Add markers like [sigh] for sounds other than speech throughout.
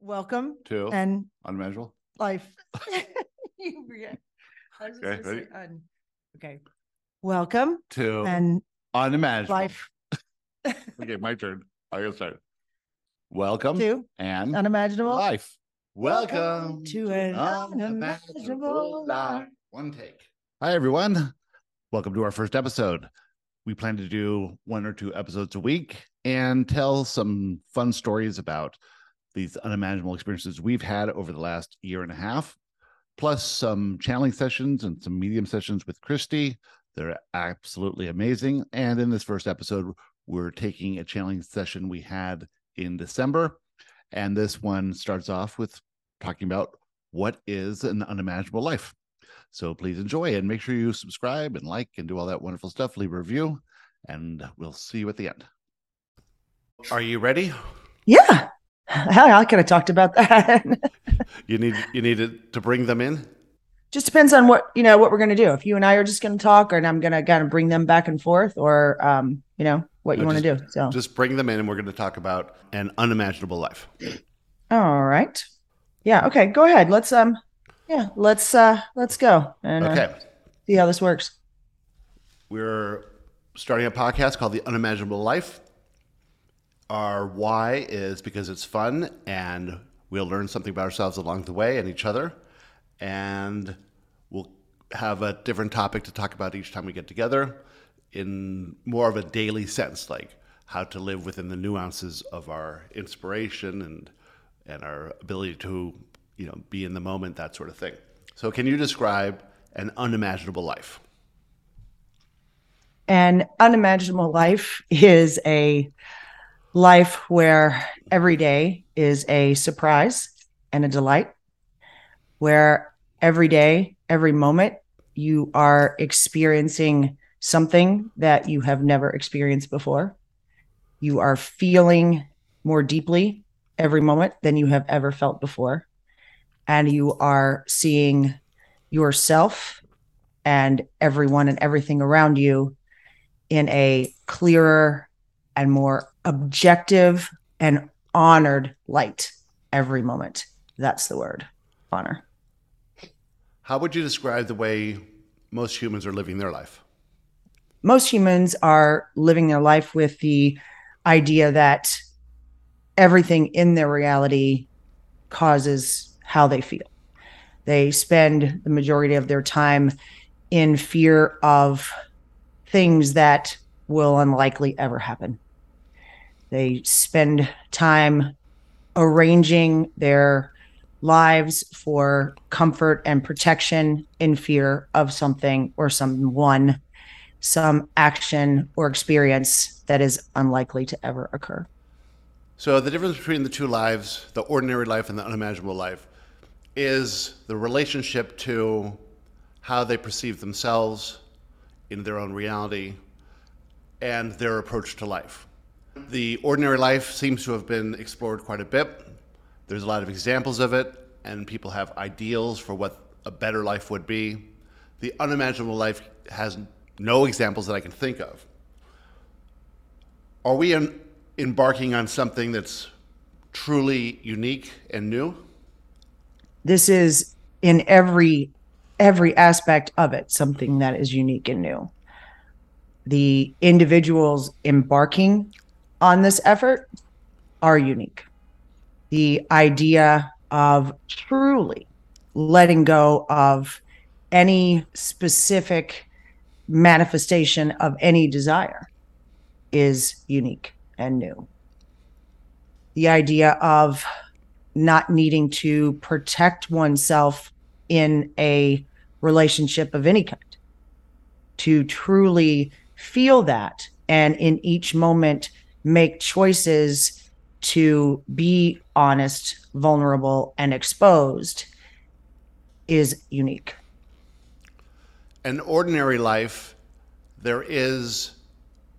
Welcome To. and Unimaginable. life. [laughs] [laughs] You forget. I was just Okay, gonna say un- Okay. Welcome To. and Unimaginable. life. [laughs] Okay, my turn. I gotta start. Welcome to and unimaginable. life. Welcome to an unimaginable life. One take. Hi, everyone. Welcome to our first episode. We plan to do one or two episodes a week and tell some fun stories about these unimaginable experiences we've had over the last year and a half, plus some channeling sessions and some medium sessions with Christy. They're absolutely amazing. And in this first episode, we're taking a channeling session we had in December. And this one starts off with talking about what is an unimaginable life. So please enjoy and make sure you subscribe and like and do all that wonderful stuff. Leave a review, and we'll see you at the end. Are you ready? Yeah. [laughs] I could have talked about that. [laughs] You need you needed to bring them in. just depends on what you know what we're gonna do. If you and I are just gonna talk, and I'm gonna kind of bring them back and forth, or um, you know what you No, want to do. So Just bring them in, and we're going to talk about an unimaginable life. all right. Yeah. Okay. Go ahead. Let's um. Yeah. Let's uh. Let's go and uh, see how this works. we're starting a podcast called The Unimaginable Life. Our why is because it's fun and we'll learn something about ourselves along the way and each other. And we'll have a different topic to talk about each time we get together in more of a daily sense, like how to live within the nuances of our inspiration and and our ability to, you know, be in the moment, that sort of thing. So can you describe an unimaginable life? An unimaginable life is a life where every day is a surprise and a delight, where every day, every moment, you are experiencing something that you have never experienced before. You are feeling more deeply every moment than you have ever felt before. And you are seeing yourself and everyone and everything around you in a clearer and more objective and honored light every moment. That's the word honor. How would you describe the way most humans are living their life? Most humans are living their life with the idea that everything in their reality causes how they feel. They spend the majority of their time in fear of things that will unlikely ever happen. They spend time arranging their lives for comfort and protection in fear of something or someone, some action or experience that is unlikely to ever occur. So, the difference between the two lives, the ordinary life and the unimaginable life, is the relationship to how they perceive themselves in their own reality and their approach to life. The ordinary life seems to have been explored quite a bit. There's a lot of examples of it, and people have ideals for what a better life would be. The unimaginable life has no examples that I can think of. Are we en- embarking on something that's truly unique and new? This is in every every aspect of it something that is unique and new. The individuals embarking on this effort are unique. The idea of truly letting go of any specific manifestation of any desire is unique and new. The idea of not needing to protect oneself in a relationship of any kind, to truly feel that and in each moment make choices to be honest, vulnerable, and exposed is unique. An ordinary life, there is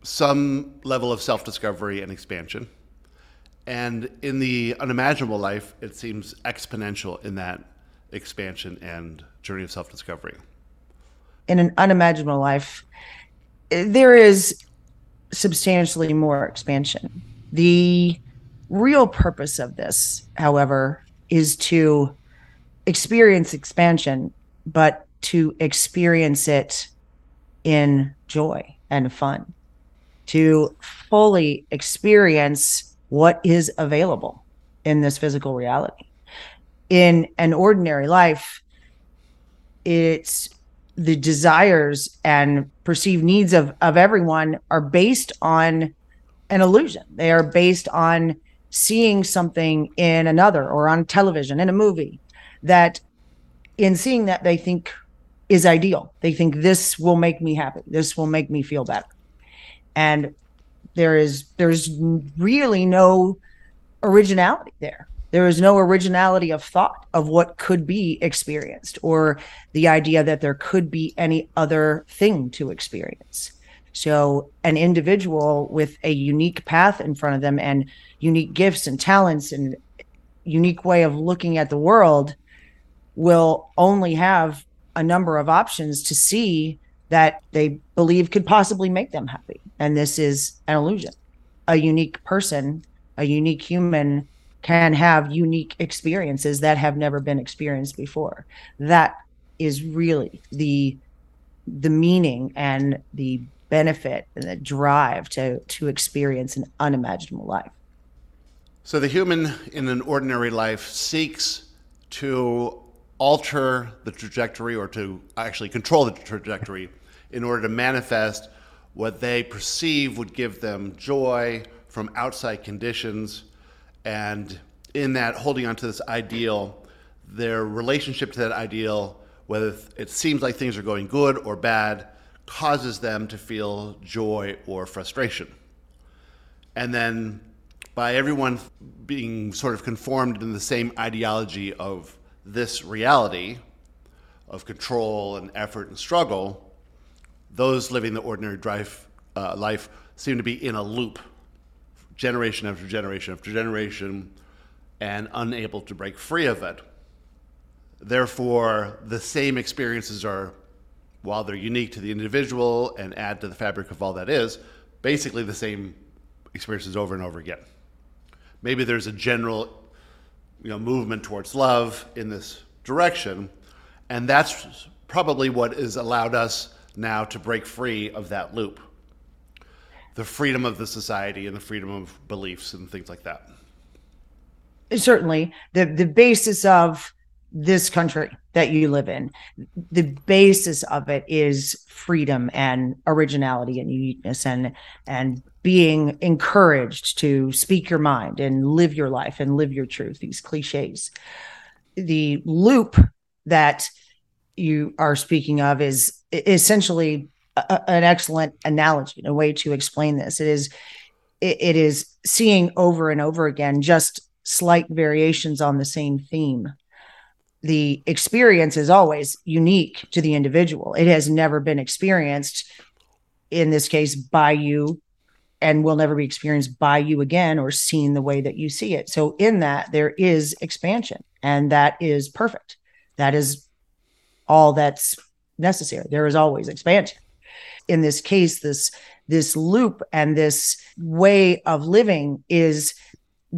some level of self discovery and expansion. And in the unimaginable life, it seems exponential in that expansion and journey of self discovery. in an unimaginable life, there is substantially more expansion. The real purpose of this, however, is to experience expansion, but to experience it in joy and fun, to fully experience what is available in this physical reality. In an ordinary life, it's the desires and perceived needs of, of everyone are based on an illusion. They are based on seeing something in another or on television, in a movie, that in seeing that they think is ideal. They think this will make me happy. This will make me feel better. And there is there's really no originality there. There is no originality of thought of what could be experienced or the idea that there could be any other thing to experience. So, an individual with a unique path in front of them and unique gifts and talents and unique way of looking at the world will only have a number of options to see that they believe could possibly make them happy. And this is an illusion. A unique person, a unique human can have unique experiences that have never been experienced before. That is really the the meaning and the benefit and the drive to to experience an unimaginable life. So the human in an ordinary life seeks to alter the trajectory or to actually control the trajectory in order to manifest what they perceive would give them joy from outside conditions and in that holding on to this ideal their relationship to that ideal whether it seems like things are going good or bad causes them to feel joy or frustration. And then by everyone being sort of conformed in the same ideology of this reality of control and effort and struggle, those living the ordinary drive, uh, life seem to be in a loop, generation after generation after generation, and unable to break free of it. Therefore, the same experiences are while they're unique to the individual and add to the fabric of all that is, basically the same experiences over and over again. Maybe there's a general you know, movement towards love in this direction, and that's probably what has allowed us now to break free of that loop. The freedom of the society and the freedom of beliefs and things like that. Certainly, the the basis of this country that you live in the basis of it is freedom and originality and uniqueness and and being encouraged to speak your mind and live your life and live your truth these cliches the loop that you are speaking of is essentially a, an excellent analogy a way to explain this it is it, it is seeing over and over again just slight variations on the same theme the experience is always unique to the individual. It has never been experienced, in this case, by you, and will never be experienced by you again or seen the way that you see it. So, in that, there is expansion, and that is perfect. That is all that's necessary. There is always expansion. In this case, this this loop and this way of living is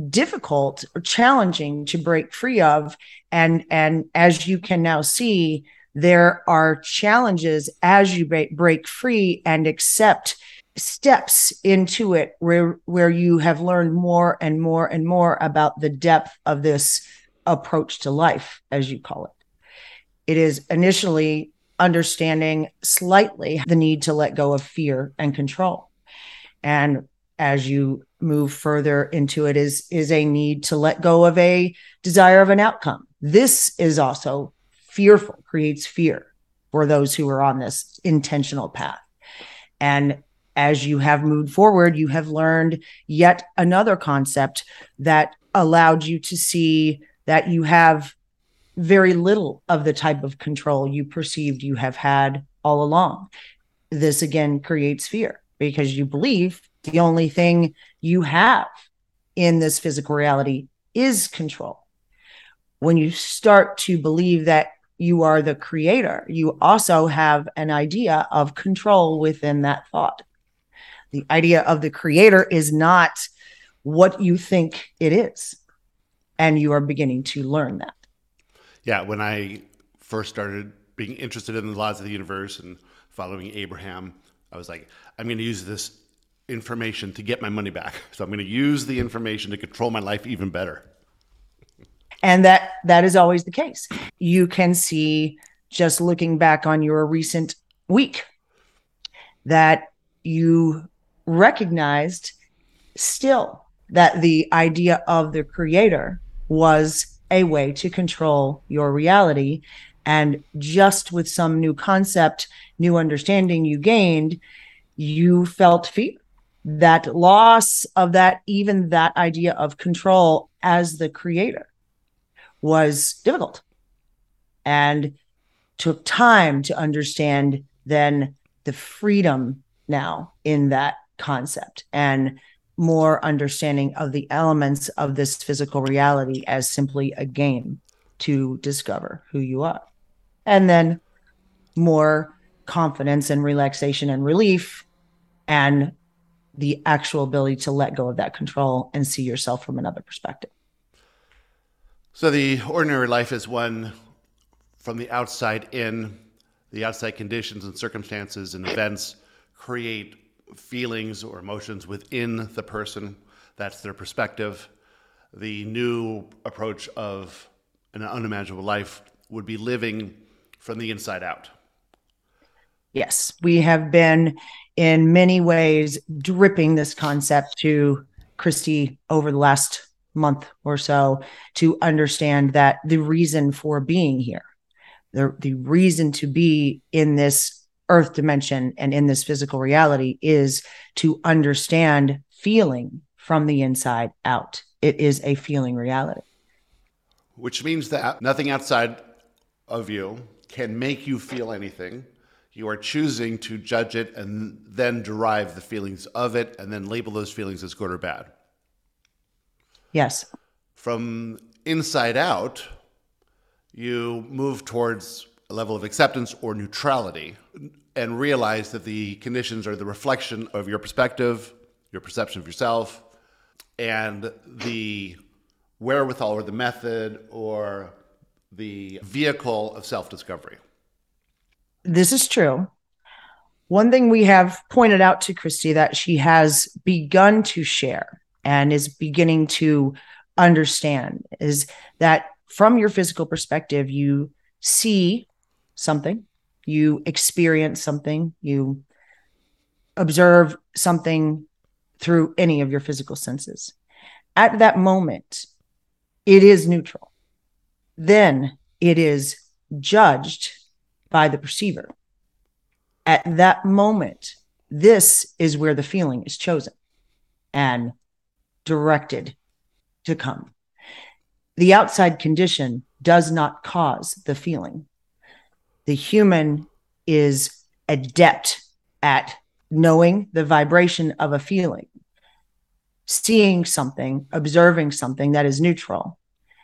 difficult or challenging to break free of. And and as you can now see there are challenges as you break, free and accept steps into it where where you have learned more and more and more about the depth of this approach to life as you call it. It is initially understanding slightly the need to let go of fear and control. And as you move further into it is is a need to let go of a desire of an outcome. This is also fearful creates fear for those who are on this intentional path. And as you have moved forward you have learned yet another concept that allowed you to see that you have very little of the type of control you perceived you have had all along this again creates fear because you believe the only thing you have in this physical reality is control. When you start to believe that you are the creator, you also have an idea of control within that thought. The idea of the creator is not what you think it is. And you are beginning to learn that. Yeah. When I first started being interested in the laws of the universe and following Abraham, I was like, I'm going to use this information to get my money back. [laughs] So I'm going to use the information to control my life even better. And that that is always the case. You can see just looking back on your recent week that you recognized still that the idea of the creator was a way to control your reality. And just with some new concept, new understanding you gained, you felt fear. That loss of that, even that idea of control as the creator was difficult and took time to understand then the freedom now in that concept and more understanding of the elements of this physical reality as simply a game to discover who you are. And then more confidence and relaxation and relief and the actual ability to let go of that control and see yourself from another perspective. So the ordinary life is one from the outside in, the outside conditions and circumstances and events create feelings or emotions within the person. That's their perspective. The new approach of an unimaginable life would be living from the inside out. Yes, we have been in many ways dripping this concept to Christy over the last month or so to understand that the reason for being here, the, the reason to be in this earth dimension and in this physical reality is to understand feeling from the inside out. It is a feeling reality. Which means that nothing outside of you can make you feel anything. You are choosing to judge it and then derive the feelings of it and then label those feelings as good or bad. Yes. From inside out, you move towards a level of acceptance or neutrality and realize that the conditions are the reflection of your perspective, your perception of yourself, and the wherewithal or the method or the vehicle of self discovery. This is true. One thing we have pointed out to Christy that she has begun to share and is beginning to understand is that from your physical perspective, you see something, you experience something, you observe something through any of your physical senses. At that moment, it is neutral. Then it is judged by the perceiver. At that moment, this is where the feeling is chosen and directed to come. The outside condition does not cause the feeling the human is adept at knowing the vibration of a feeling, seeing something, observing something that is neutral,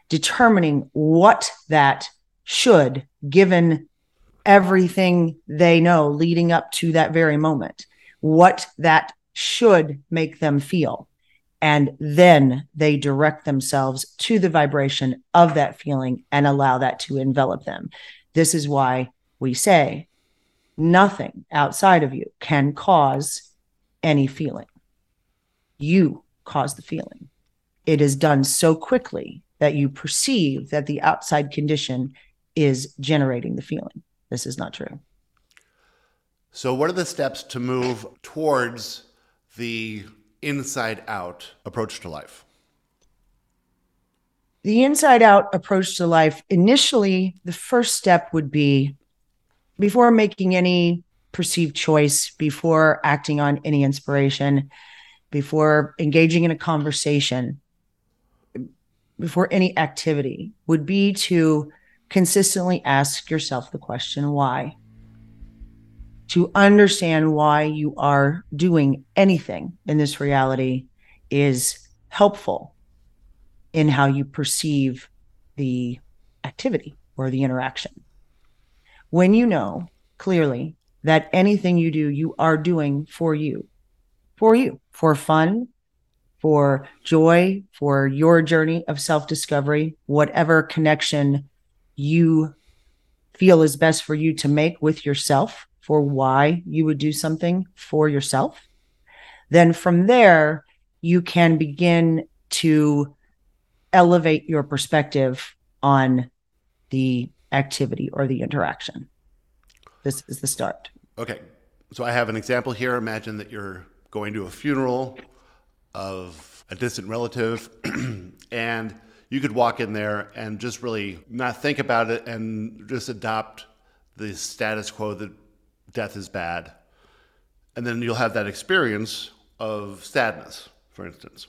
determining what that should, given everything they know leading up to that very moment, what that should make them feel. And then they direct themselves to the vibration of that feeling and allow that to envelop them. This is why we say nothing outside of you can cause any feeling. You cause the feeling. It is done so quickly that you perceive that the outside condition is generating the feeling. This is not true. So, what are the steps to move towards the inside out approach to life? The inside out approach to life, initially, the first step would be before making any perceived choice, before acting on any inspiration, before engaging in a conversation, before any activity, would be to consistently ask yourself the question why? To understand why you are doing anything in this reality is helpful in how you perceive the activity or the interaction. When you know clearly that anything you do, you are doing for you, for you, for fun, for joy, for your journey of self discovery, whatever connection you feel is best for you to make with yourself for why you would do something for yourself. Then from there, you can begin to elevate your perspective on the activity or the interaction. This is the start. Okay. So I have an example here. Imagine that you're going to a funeral of a distant relative [clears throat] and you could walk in there and just really not think about it and just adopt the status quo that death is bad. And then you'll have that experience of sadness, for instance.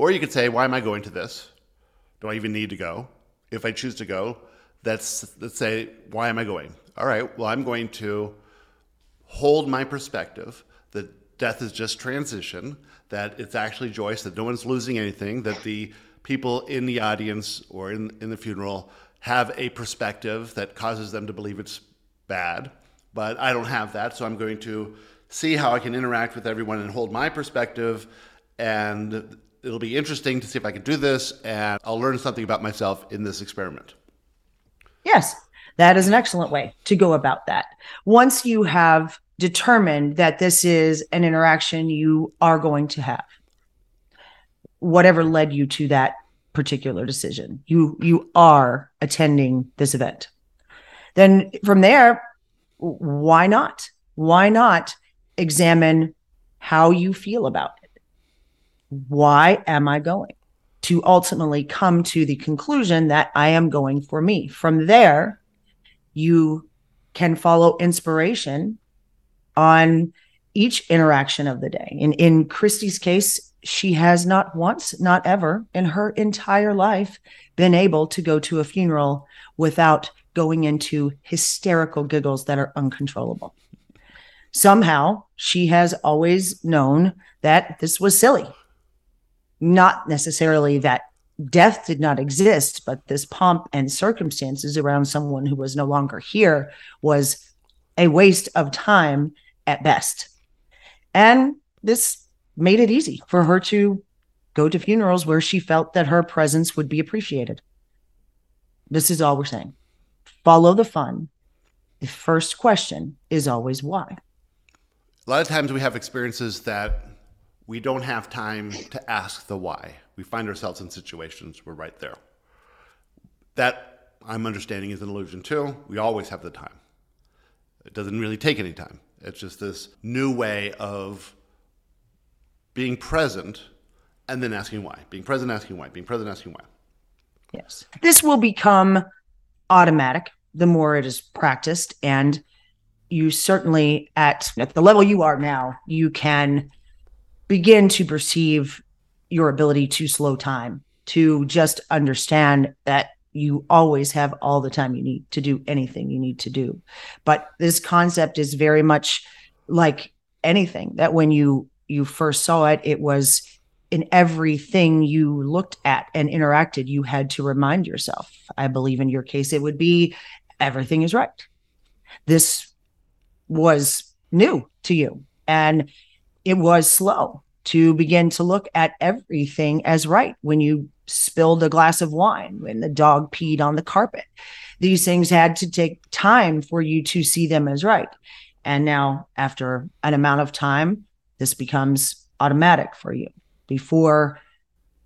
Or you could say, why am I going to this? Do I even need to go? If I choose to go, that's let's say, why am I going? All right, well, I'm going to hold my perspective that death is just transition, that it's actually joyous, that no one's losing anything, that the people in the audience or in, in the funeral have a perspective that causes them to believe it's bad. But I don't have that, so I'm going to see how I can interact with everyone and hold my perspective. And it'll be interesting to see if I can do this, and I'll learn something about myself in this experiment. Yes, that is an excellent way to go about that. Once you have determined that this is an interaction you are going to have, whatever led you to that particular decision, you you are attending this event. Then from there, why not? Why not examine how you feel about? Why am I going? To ultimately come to the conclusion that I am going for me. From there, you can follow inspiration on each interaction of the day. In in Christy's case, she has not once, not ever in her entire life been able to go to a funeral without going into hysterical giggles that are uncontrollable. Somehow, she has always known that this was silly. Not necessarily that death did not exist, but this pomp and circumstances around someone who was no longer here was a waste of time at best. And this made it easy for her to go to funerals where she felt that her presence would be appreciated. This is all we're saying. Follow the fun. The first question is always why. A lot of times we have experiences that we don't have time to ask the why. We find ourselves in situations we're right there. That I'm understanding is an illusion too. We always have the time. It doesn't really take any time. It's just this new way of being present and then asking why. Being present, asking why. Being present, asking why. Yes. This will become automatic the more it is practiced. And you certainly, at, at the level you are now, you can begin to perceive your ability to slow time, to just understand that you always have all the time you need to do anything you need to do. But this concept is very much like anything that when you you first saw it, it was in everything you looked at and interacted, you had to remind yourself. I believe in your case, it would be everything is right. This was new to you. And it was slow to begin to look at everything as right when you spilled a glass of wine, when the dog peed on the carpet. These things had to take time for you to see them as right. And now, after an amount of time, this becomes automatic for you. Before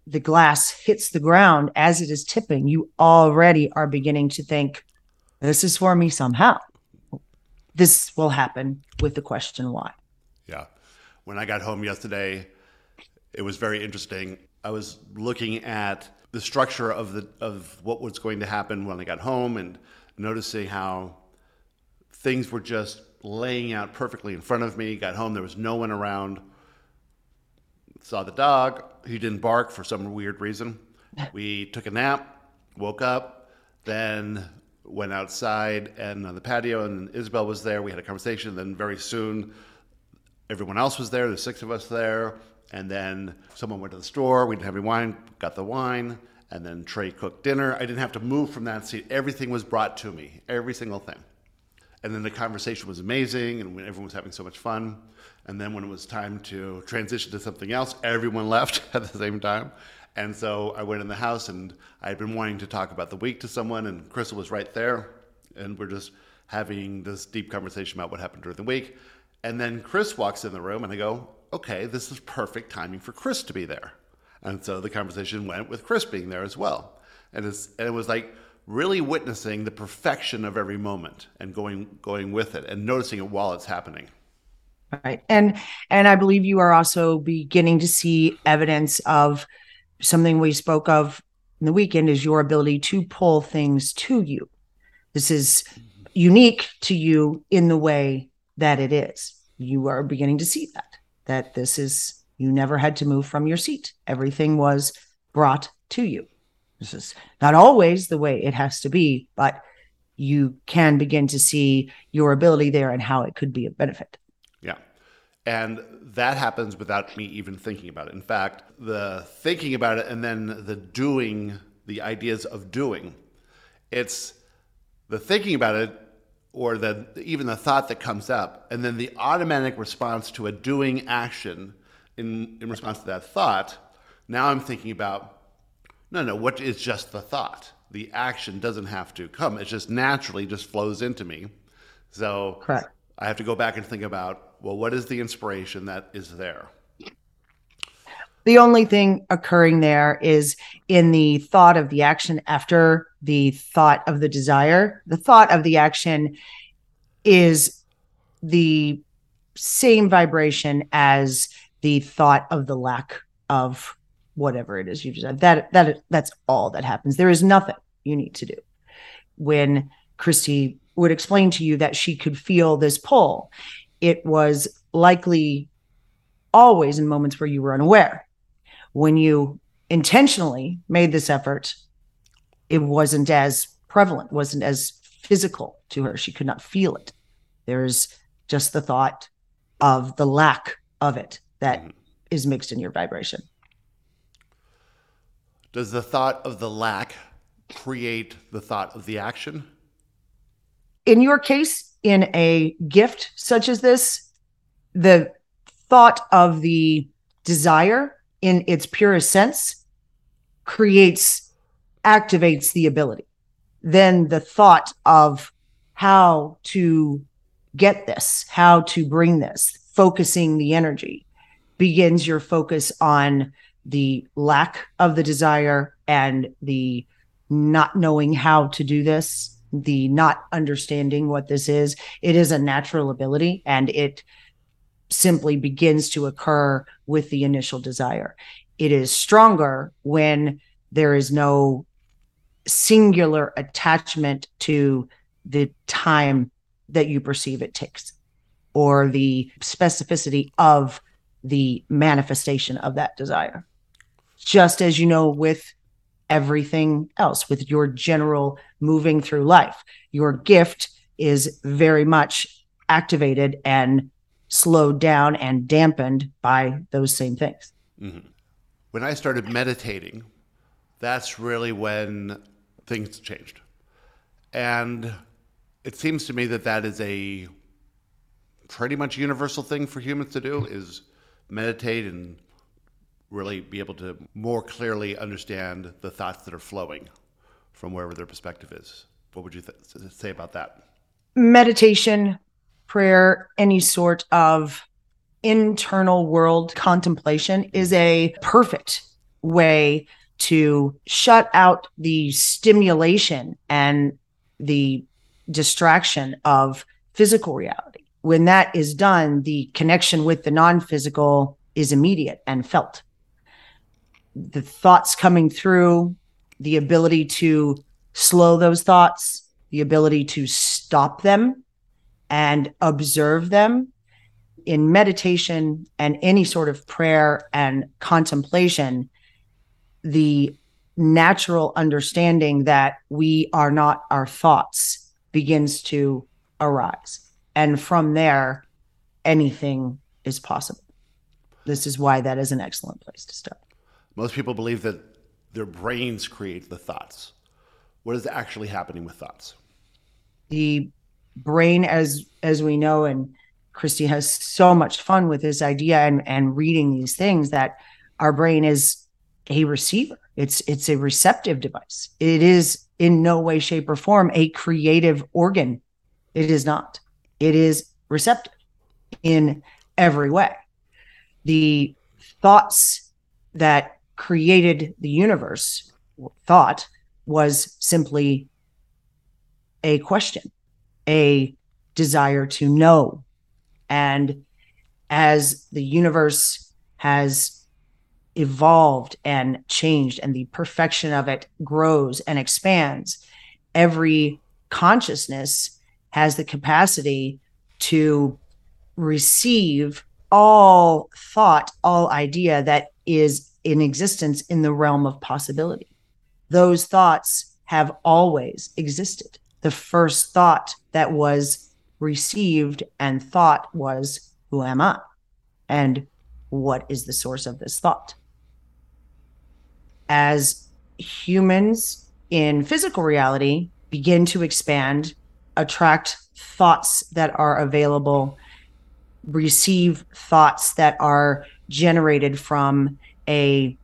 the glass hits the ground as it is tipping, you already are beginning to think, this is for me somehow. This will happen with the question why. When I got home yesterday, it was very interesting. I was looking at the structure of the of what was going to happen when I got home and noticing how things were just laying out perfectly in front of me. Got home, there was no one around. Saw the dog. He didn't bark for some weird reason. [laughs] We took a nap, woke up, then went outside and on the patio, and Isabel was there. We had a conversation. Then very soon, everyone else was there. There's six of us there. And then someone went to the store. We didn't have any wine, got the wine. And then Trey cooked dinner. I didn't have to move from that seat. Everything was brought to me, every single thing. And then the conversation was amazing and everyone was having so much fun. And then when it was time to transition to something else, everyone [laughs] left at the same time. And so I went in the house and I had been wanting to talk about the week to someone, and Crystal was right there. And we're just having this deep conversation about what happened during the week. And then Chris walks in the room, and I go, okay, this is perfect timing for Chris to be there. And so the conversation went with Chris being there as well. And, and it was like really witnessing the perfection of every moment and going going with it and noticing it while it's happening. Right. And and I believe you are also beginning to see evidence of something we spoke of in the weekend is your ability to pull things to you. This is unique to you in the way that it is. You are beginning to see that, that this is, you never had to move from your seat. Everything was brought to you. This is not always the way it has to be, but you can begin to see your ability there and how it could be a benefit. Yeah. And that happens without me even thinking about it. In fact, the thinking about it and then the doing, the ideas of doing, it's the thinking about it or the even the thought that comes up and then the automatic response to a doing action in, in response to that thought now i'm thinking about no no what is just the thought? The action doesn't have to come. It just naturally just flows into me. So Correct. i have to go back and think about well what is the inspiration that is there the only thing occurring there is in the thought of the action after the thought of the desire. The thought of the action is the same vibration as the thought of the lack of whatever it is you've said. That that that's all that happens. There is nothing you need to do. When Christy would explain to you that she could feel this pull, it was likely always in moments where you were unaware when you intentionally made this effort, it wasn't as prevalent, wasn't as physical to her. She could not feel it. There's just the thought of the lack of it that mm-hmm. mixed in your vibration. Does the thought of the lack create the thought of the action? In your case, in a gift such as this, the thought of the desire in its purest sense creates activates the ability. Then the thought of how to get this how to bring this focusing the energy begins your focus on the lack of the desire and the not knowing how to do this the not understanding what this is. It is a natural ability and it simply begins to occur with the initial desire. It is stronger when there is no singular attachment to the time that you perceive it takes or the specificity of the manifestation of that desire. Just as you know, with everything else, with your general moving through life, your gift is very much activated and slowed down and dampened by those same things. Mm-hmm. When I started meditating, that's really when things changed. And it seems to me that that is a pretty much universal thing for humans to do is meditate and really be able to more clearly understand the thoughts that are flowing from wherever their perspective is. What would you th- say about that? Meditation prayer, any sort of internal world contemplation is a perfect way to shut out the stimulation and the distraction of physical reality. When that is done, the connection with the non physical is immediate and felt. The thoughts coming through, the ability to slow those thoughts, the ability to stop them and observe them in meditation and any sort of prayer and contemplation, the natural understanding that we are not our thoughts begins to arise. And from there, anything is possible. This is why that is an excellent place to start. Most people believe that their brains create the thoughts. What is actually happening with thoughts? The brain as as we know and Christy has so much fun with this idea and and reading these things that our brain is a receiver. It's it's a receptive device. It is in no way shape or form a creative organ. It is not. It is receptive in every way. The thoughts that created the universe, thought was simply a question, a desire to know. And as the universe has evolved and changed and the perfection of it grows and expands, every consciousness has the capacity to receive all thought, all idea that is in existence in the realm of possibility. Those thoughts have always existed. The first thought that was received and thought was, Who am I? And what is the source of this thought? As humans in physical reality begin to expand, attract thoughts that are available, receive thoughts that are generated from a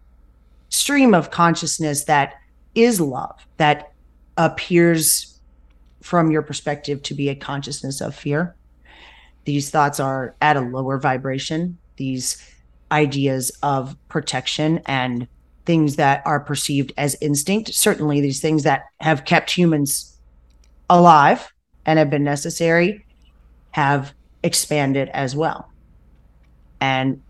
stream of consciousness that is love, that appears from your perspective to be a consciousness of fear. These thoughts are at a lower vibration. These ideas of protection and things that are perceived as instinct, certainly these things that have kept humans alive and have been necessary, have expanded as well. And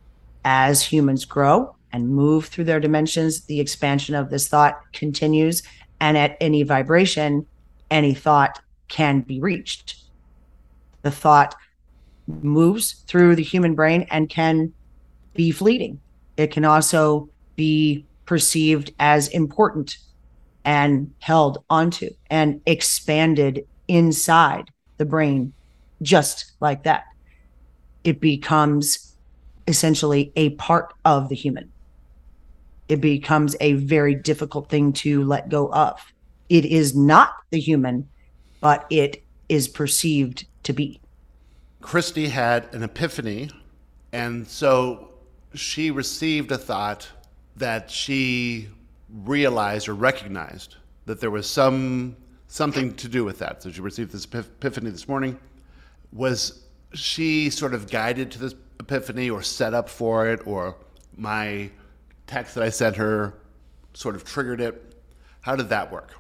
as humans grow and move through their dimensions, the expansion of this thought continues. And at any vibration, any thought can be reached. The thought moves through the human brain and can be fleeting. It can also be perceived as important and held onto and expanded inside the brain just like that. It becomes essentially a part of the human. It becomes a very difficult thing to let go of. It is not the human, but it is perceived to be. Christy had an epiphany, and so she received a thought that she realized or recognized that there was some something to do with that. So she received this epiphany this morning. Was she sort of guided to this epiphany or set up for it, or my text that I sent her sort of triggered it? How did that work?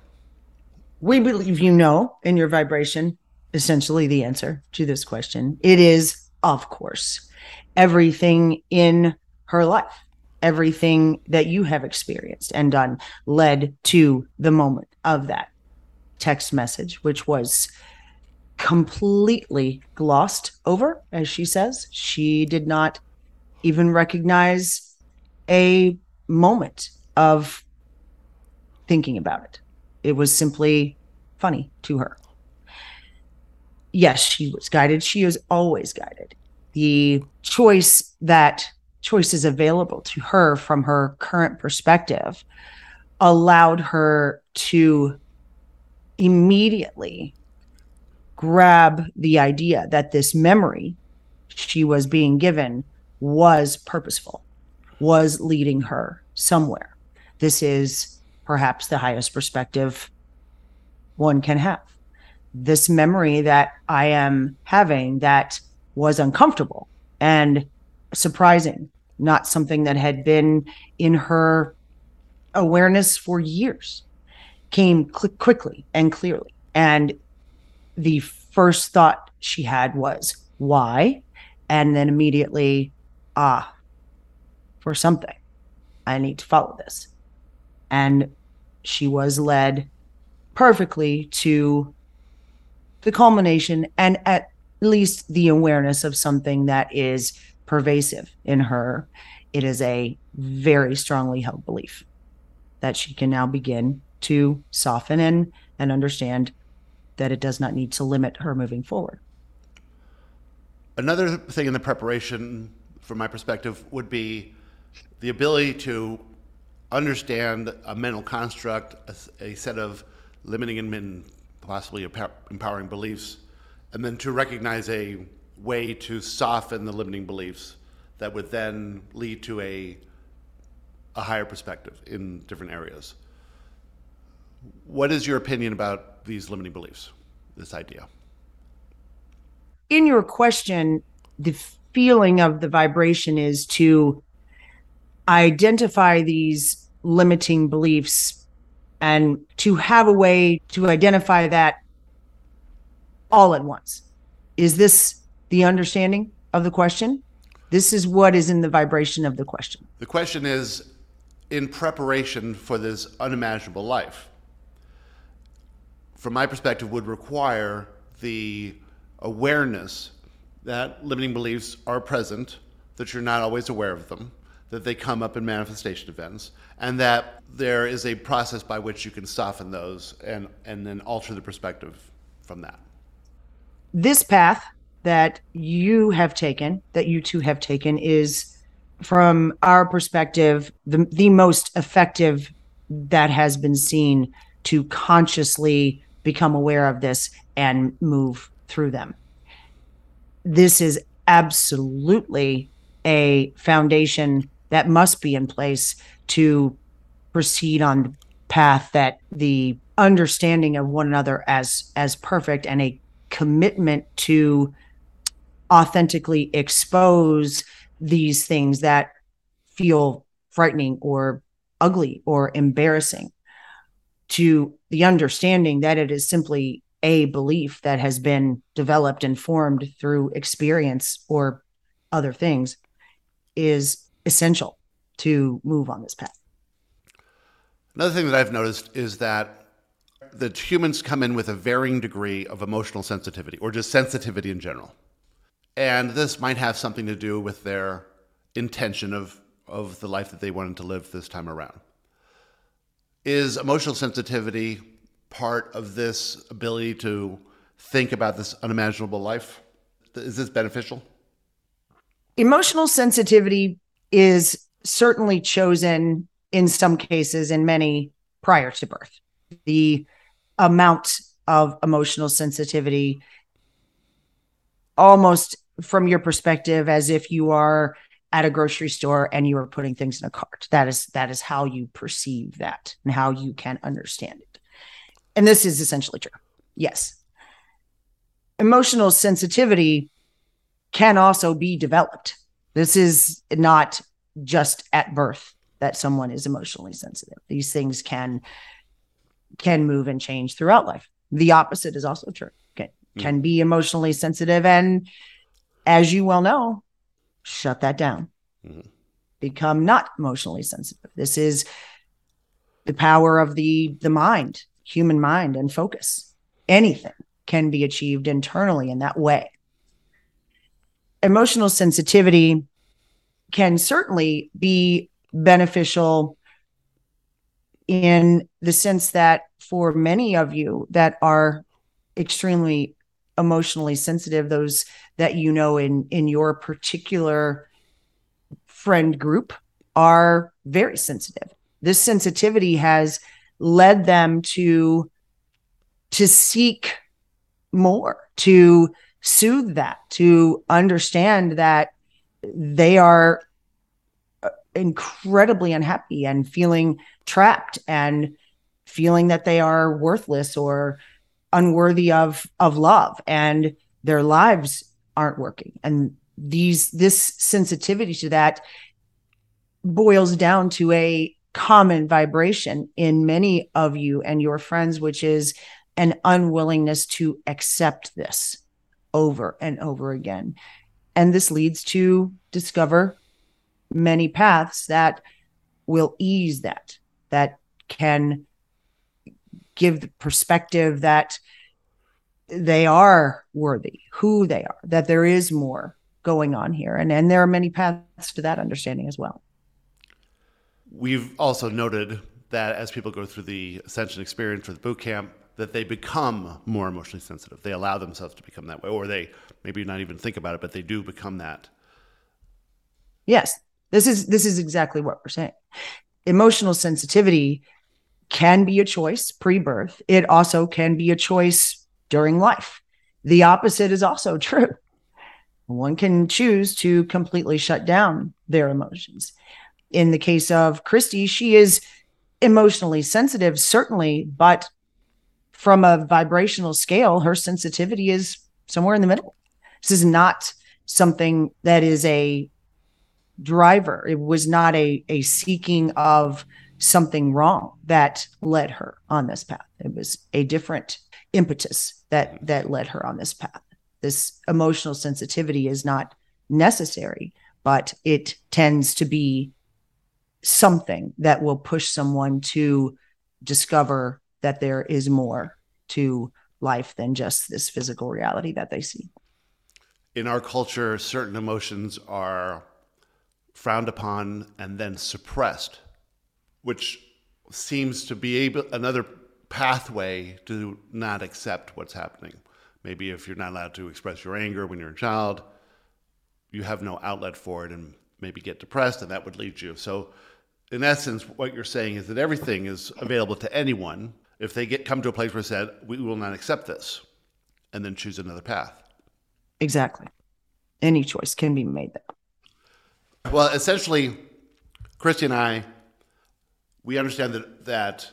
We believe you know in your vibration essentially the answer to this question. It is, of course, everything in her life, everything that you have experienced and done led to the moment of that text message, which was completely glossed over, as she says. She did not even recognize a moment of thinking about it. It was simply funny to her. Yes, she was guided. She is always guided. The choice that choice is available to her from her current perspective allowed her to immediately grab the idea that this memory she was being given was purposeful, was leading her somewhere. This is perhaps the highest perspective one can have. This memory that I am having that was uncomfortable and surprising, not something that had been in her awareness for years came cl- quickly and clearly. And the first thought she had was, why? And then immediately, ah, for something. I need to follow this. And she was led perfectly to the culmination and at least the awareness of something that is pervasive in her. It is a very strongly held belief that she can now begin to soften and and understand that it does not need to limit her moving forward. Another thing in the preparation, from my perspective, would be the ability to understand a mental construct, a, a set of limiting and possibly empowering beliefs, and then to recognize a way to soften the limiting beliefs that would then lead to a a higher perspective in different areas. What is your opinion about these limiting beliefs, this idea? In your question, the feeling of the vibration is to identify these limiting beliefs and to have a way to identify that all at once. Is this the understanding of the question? This is what is in the vibration of the question. The question is in preparation for this unimaginable life, from my perspective, would require the awareness that limiting beliefs are present, that you're not always aware of them, that they come up in manifestation events, and that there is a process by which you can soften those and, and then alter the perspective from that. This path that you have taken, that you two have taken, is from our perspective the, the most effective that has been seen to consciously become aware of this and move through them. This is absolutely a foundation that must be in place to proceed on the path that the understanding of one another as as perfect and a commitment to authentically expose these things that feel frightening or ugly or embarrassing to the understanding that it is simply a belief that has been developed and formed through experience or other things is essential to move on this path. Another thing that I've noticed is that that humans come in with a varying degree of emotional sensitivity or just sensitivity in general. And this might have something to do with their intention of, of the life that they wanted to live this time around. Is emotional sensitivity part of this ability to think about this unimaginable life? Is this beneficial? Emotional sensitivity is certainly chosen in some cases, in many prior to birth. The amount of emotional sensitivity almost from your perspective as if you are at a grocery store and you are putting things in a cart. That is that is how you perceive that and how you can understand it. And this is essentially true. Yes. Emotional sensitivity can also be developed this is not just at birth that someone is emotionally sensitive these things can can move and change throughout life the opposite is also true can, mm. can be emotionally sensitive and as you well know, shut that down. Mm-hmm. Become not emotionally sensitive. This is the power of the the mind, human mind and focus. Anything can be achieved internally in that way. Emotional sensitivity can certainly be beneficial in the sense that for many of you that are extremely emotionally sensitive those that you know in in your particular friend group are very sensitive. This sensitivity has led them to to seek more to soothe that to understand that they are uh, incredibly unhappy and feeling trapped and feeling that they are worthless or unworthy of of love and their lives aren't working. And these this sensitivity to that boils down to a common vibration in many of you and your friends which is an unwillingness to accept this over and over again and this leads to discover many paths that will ease that that can give the perspective that they are worthy, who they are, that there is more going on here. And, and there are many paths to that understanding as well. We've also noted that as people go through the ascension experience or the boot camp, that they become more emotionally sensitive. They allow themselves to become that way, or they maybe not even think about it, but they do become that. Yes, this is this is exactly what we're saying. Emotional sensitivity can be a choice pre birth, it also can be a choice during life. the opposite is also [laughs] true. One can choose to completely shut down their emotions. In the case of Christy, she is emotionally sensitive, certainly, but from a vibrational scale, her sensitivity is somewhere in the middle. This is not something that is a driver. It was not a, a seeking of something wrong that led her on this path. It was a different impetus that that led her on this path. This emotional sensitivity is not necessary, but it tends to be something that will push someone to discover that there is more to life than just this physical reality that they see. In our culture, certain emotions are frowned upon and then suppressed, which seems to be able, another pathway to not accept what's happening. Maybe if you're not allowed to express your anger when you're a child, you have no outlet for it and maybe get depressed, and that would lead you. So, in essence, what you're saying is that everything is available to anyone if they get come to a place where said, "We will not accept this," and then choose another path. Exactly. Any choice can be made there. Well, essentially, Christy and I, we understand that that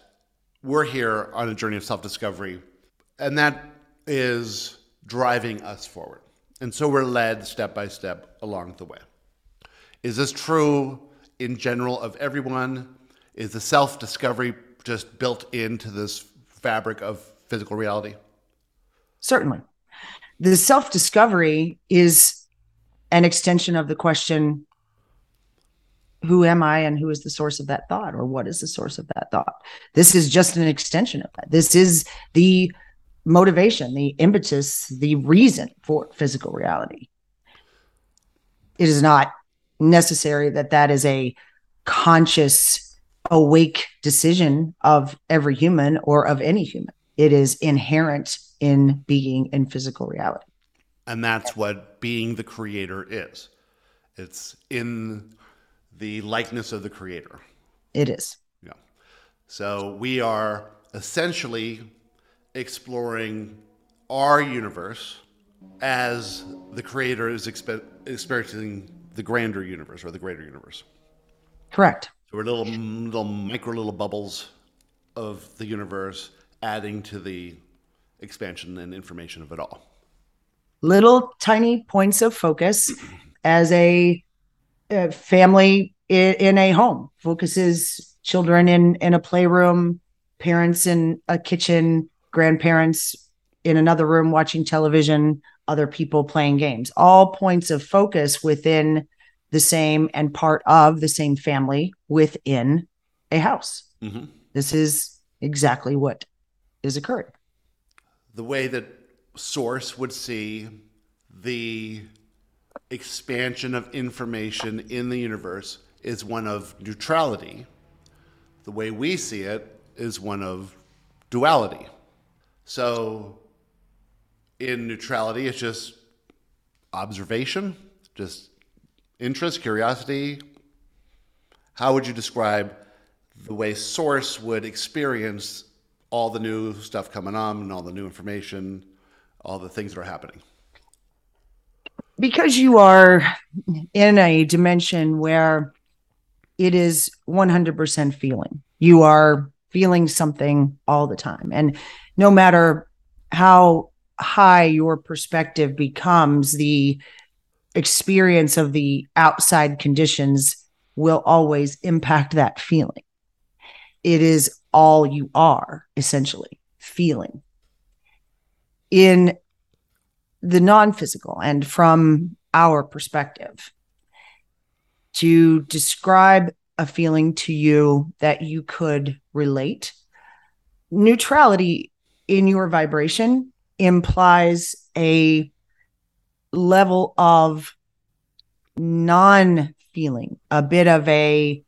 we're here on a journey of self-discovery, and that is driving us forward. And so we're led step by step along the way. Is this true in general of everyone? Is the self discovery just built into this fabric of physical reality? Certainly. The self discovery is an extension of the question who am I and who is the source of that thought or what is the source of that thought? This is just an extension of that. This is the motivation, the impetus, the reason for physical reality. It is not necessary that that is a conscious, awake decision of every human or of any human. It is inherent in being in physical reality. And that's what being the creator is. It's in the likeness of the creator. It is. Yeah. So we are essentially exploring our universe as the creator is expe- experiencing the grander universe or the greater universe. Correct. So we're little little micro little bubbles of the universe adding to the expansion and information of it all. Little tiny points of focus as a, a family in, in a home focuses children in in a playroom, parents in a kitchen, grandparents in another room watching television, other people playing games, all points of focus within the same and part of the same family within a house. Mm-hmm. This is exactly what is occurring. The way that Source would see the expansion of information in the universe is one of neutrality. The way we see it is one of duality. So in neutrality, it's just observation, just interest, curiosity. How would you describe the way Source would experience all the new stuff coming on and all the new information, all the things that are happening? Because you are in a dimension where it is 100% feeling. You are feeling something all the time. And no matter how high your perspective becomes, the experience of the outside conditions will always impact that feeling. It is all you are, essentially, feeling. In the non physical and from our perspective, to describe a feeling to you that you could relate. Neutrality in your vibration implies a level of non feeling, a bit of a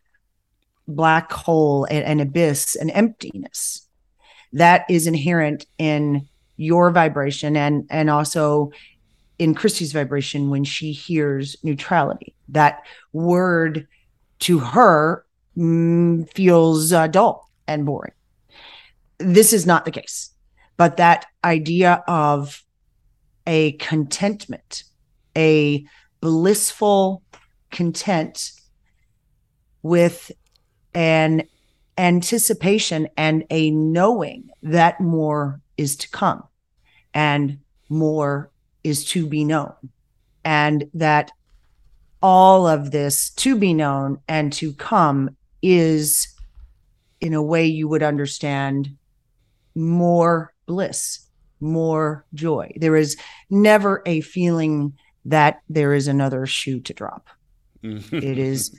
black hole, an, abyss, an emptiness that is inherent in your vibration and and also in Christy's vibration when she hears neutrality. That word to her mm, feels uh, dull and boring. This is not the case, but that idea of a contentment, a blissful content with an anticipation and a knowing that more is to come and more is to be known. And that all of this to be known and to come is in a way you would understand more bliss more joy. There is never a feeling that there is another shoe to drop. [laughs] It is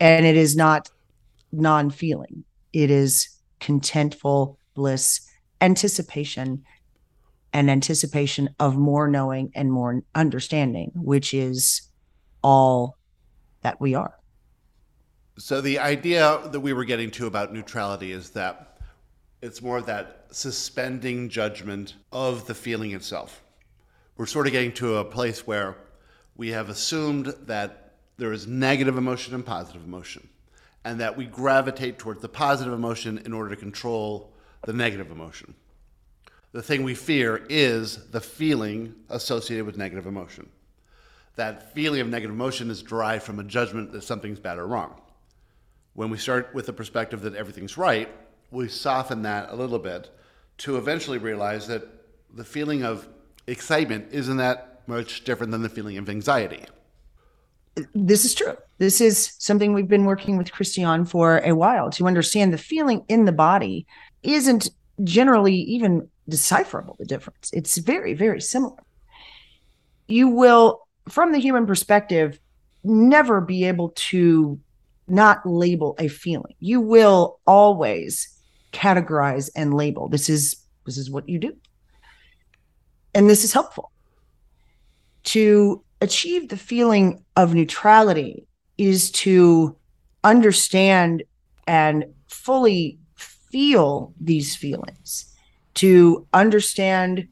and it is not non-feeling. It is contentful bliss anticipation and anticipation of more knowing and more understanding which is all that we are. So the idea that we were getting to about neutrality is that it's more of that suspending judgment of the feeling itself. We're sort of getting to a place where we have assumed that there is negative emotion and positive emotion, and that we gravitate towards the positive emotion in order to control the negative emotion. The thing we fear is the feeling associated with negative emotion that feeling of negative emotion is derived from a judgment that something's bad or wrong. When we start with the perspective that everything's right, we soften that a little bit to eventually realize that the feeling of excitement isn't that much different than the feeling of anxiety. This is true. This is something we've been working with Christy on for a while to understand the feeling in the body isn't generally even decipherable, the difference. It's very, very similar. You will from the human perspective, never be able to not label a feeling. You will always categorize and label. This is this is what you do. And this is helpful. To achieve the feeling of neutrality is to understand and fully feel these feelings, to understand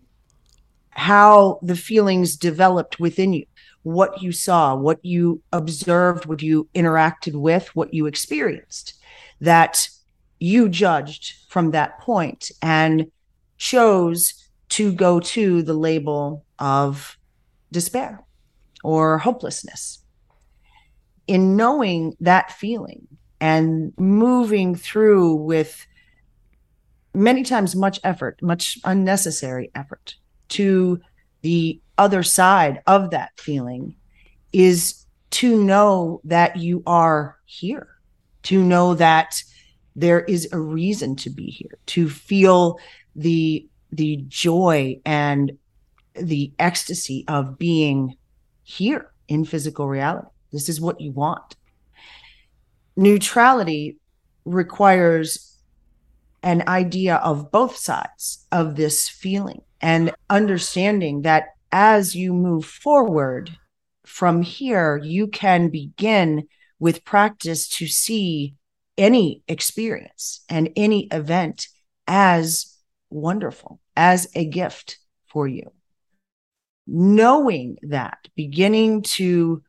how the feelings developed within you what you saw, what you observed, what you interacted with, what you experienced, that you judged from that point and chose to go to the label of despair or hopelessness. In knowing that feeling and moving through with many times much effort, much unnecessary effort to the other side of that feeling is to know that you are here, to know that there is a reason to be here, to feel the the joy and the ecstasy of being here in physical reality. This is what you want. Neutrality requires an idea of both sides of this feeling and understanding that as you move forward from here, you can begin with practice to see any experience and any event as wonderful, as a gift for you. Knowing that, beginning to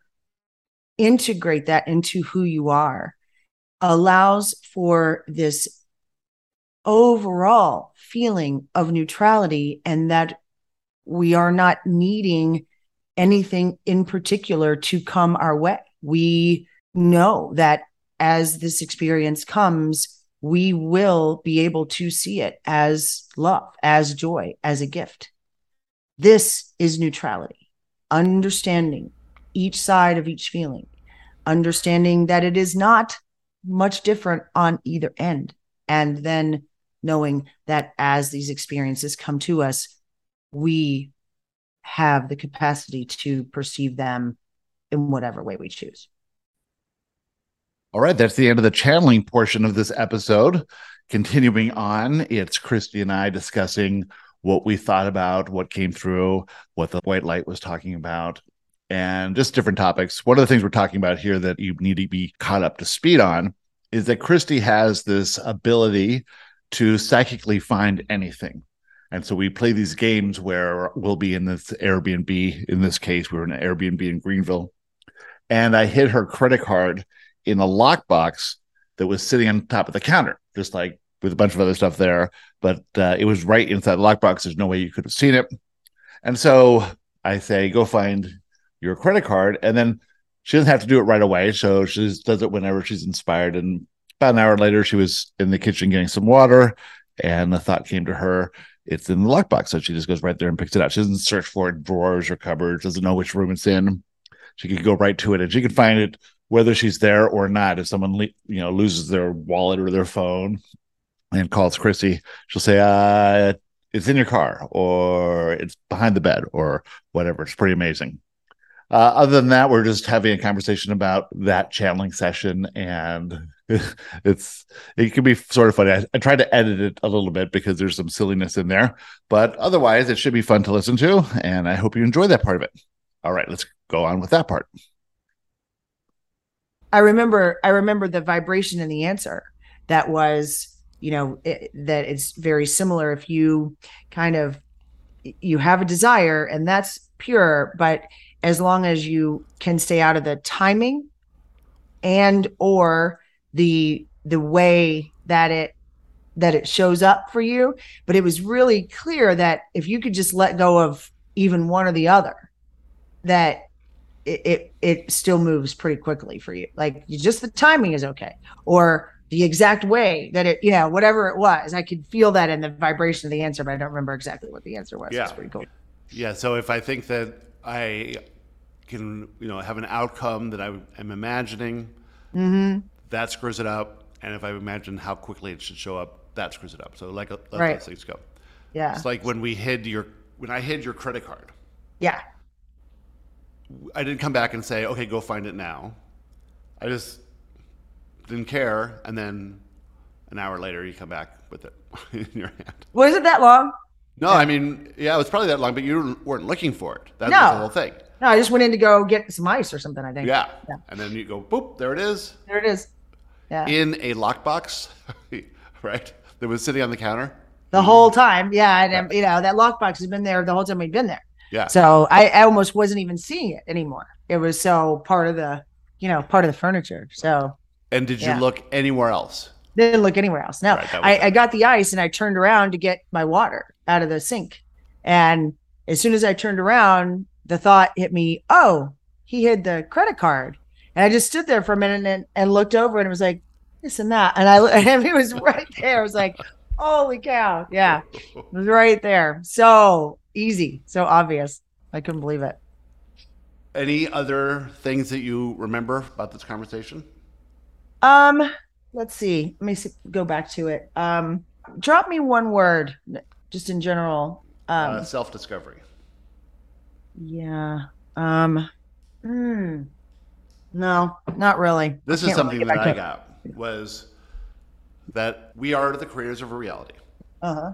integrate that into who you are, allows for this overall feeling of neutrality and that we are not needing anything in particular to come our way. We know that as this experience comes, we will be able to see it as love, as joy, as a gift. This is neutrality, understanding each side of each feeling, understanding that it is not much different on either end. And then knowing that as these experiences come to us, we have the capacity to perceive them in whatever way we choose. All right, that's the end of the channeling portion of this episode. Continuing on, it's Christy and I discussing what we thought about, what came through, what the white light was talking about, and just different topics. One of the things we're talking about here that you need to be caught up to speed on is that Christy has this ability to psychically find anything. And so we play these games where we'll be in this Airbnb. In this case, we were in an Airbnb in Greenville. And I hid her credit card in a lockbox that was sitting on top of the counter, just like with a bunch of other stuff there. But uh, it was right inside the lockbox. There's no way you could have seen it. And so I say, go find your credit card. And then she doesn't have to do it right away. So she does it whenever she's inspired. And about an hour later, she was in the kitchen getting some water. And the thought came to her, it's in the lockbox. So she just goes right there and picks it up. She doesn't search for it drawers or cupboards, doesn't know which room it's in. She could go right to it and she could find it whether she's there or not. If someone you know loses their wallet or their phone and calls Chrissy, she'll say, uh, it's in your car or it's behind the bed or whatever. It's pretty amazing. Uh, other than that, we're just having a conversation about that channeling session, and [laughs] it's it can be sort of funny. I, I tried to edit it a little bit because there's some silliness in there, but otherwise, it should be fun to listen to, and I hope you enjoy that part of it. All right, let's go on with that part. I remember I remember the vibration in the answer that was, you know, it, that it's very similar if you kind of you have a desire and that's pure, but as long as you can stay out of the timing and or the the way that it that it shows up for you, but it was really clear that if you could just let go of even one or the other, that it, it, it still moves pretty quickly for you. Like you, just the timing is okay, or the exact way that it, you know, whatever it was. I could feel that in the vibration of the answer, but I don't remember exactly what the answer was. Yeah, it's pretty cool. Yeah. So if I think that I can, you know, have an outcome that I am imagining, mm-hmm. that screws it up. And if I imagine how quickly it should show up, that screws it up. So like let right. those things go. Yeah. It's like when we hid your when I hid your credit card. Yeah. I didn't come back and say, okay, go find it now. I just didn't care. And then an hour later, you come back with it [laughs] in your hand. Was it that long? No, I mean, yeah, it was probably that long, but you weren't looking for it. That no. was the whole thing. No, I just went in to go get some ice or something, I think. Yeah. yeah. And then you go, boop, there it is. There it is. Yeah. In a lockbox, [laughs] right? That was sitting on the counter. The whole mm-hmm. time. Yeah. And, yeah. you know, that lockbox has been there the whole time we've been there. Yeah. So I, I almost wasn't even seeing it anymore. It was so part of the, you know, part of the furniture. So. And did you yeah. look anywhere else? Didn't look anywhere else. No, right, I, I got the ice and I turned around to get my water out of the sink. And as soon as I turned around, the thought hit me, oh, he hid the credit card. And I just stood there for a minute and, and looked over and it was like this and that. And I [laughs] and it was right there. I was like, holy cow. Yeah. It was right there. So easy, so obvious. I couldn't believe it. Any other things that you remember about this conversation? Um, let's see. Let me see, go back to it. Um, drop me one word, just in general. Um, uh, self-discovery. Yeah. Um. Hmm. No, not really. This is something really that I got was that we are the creators of a reality. Uh huh.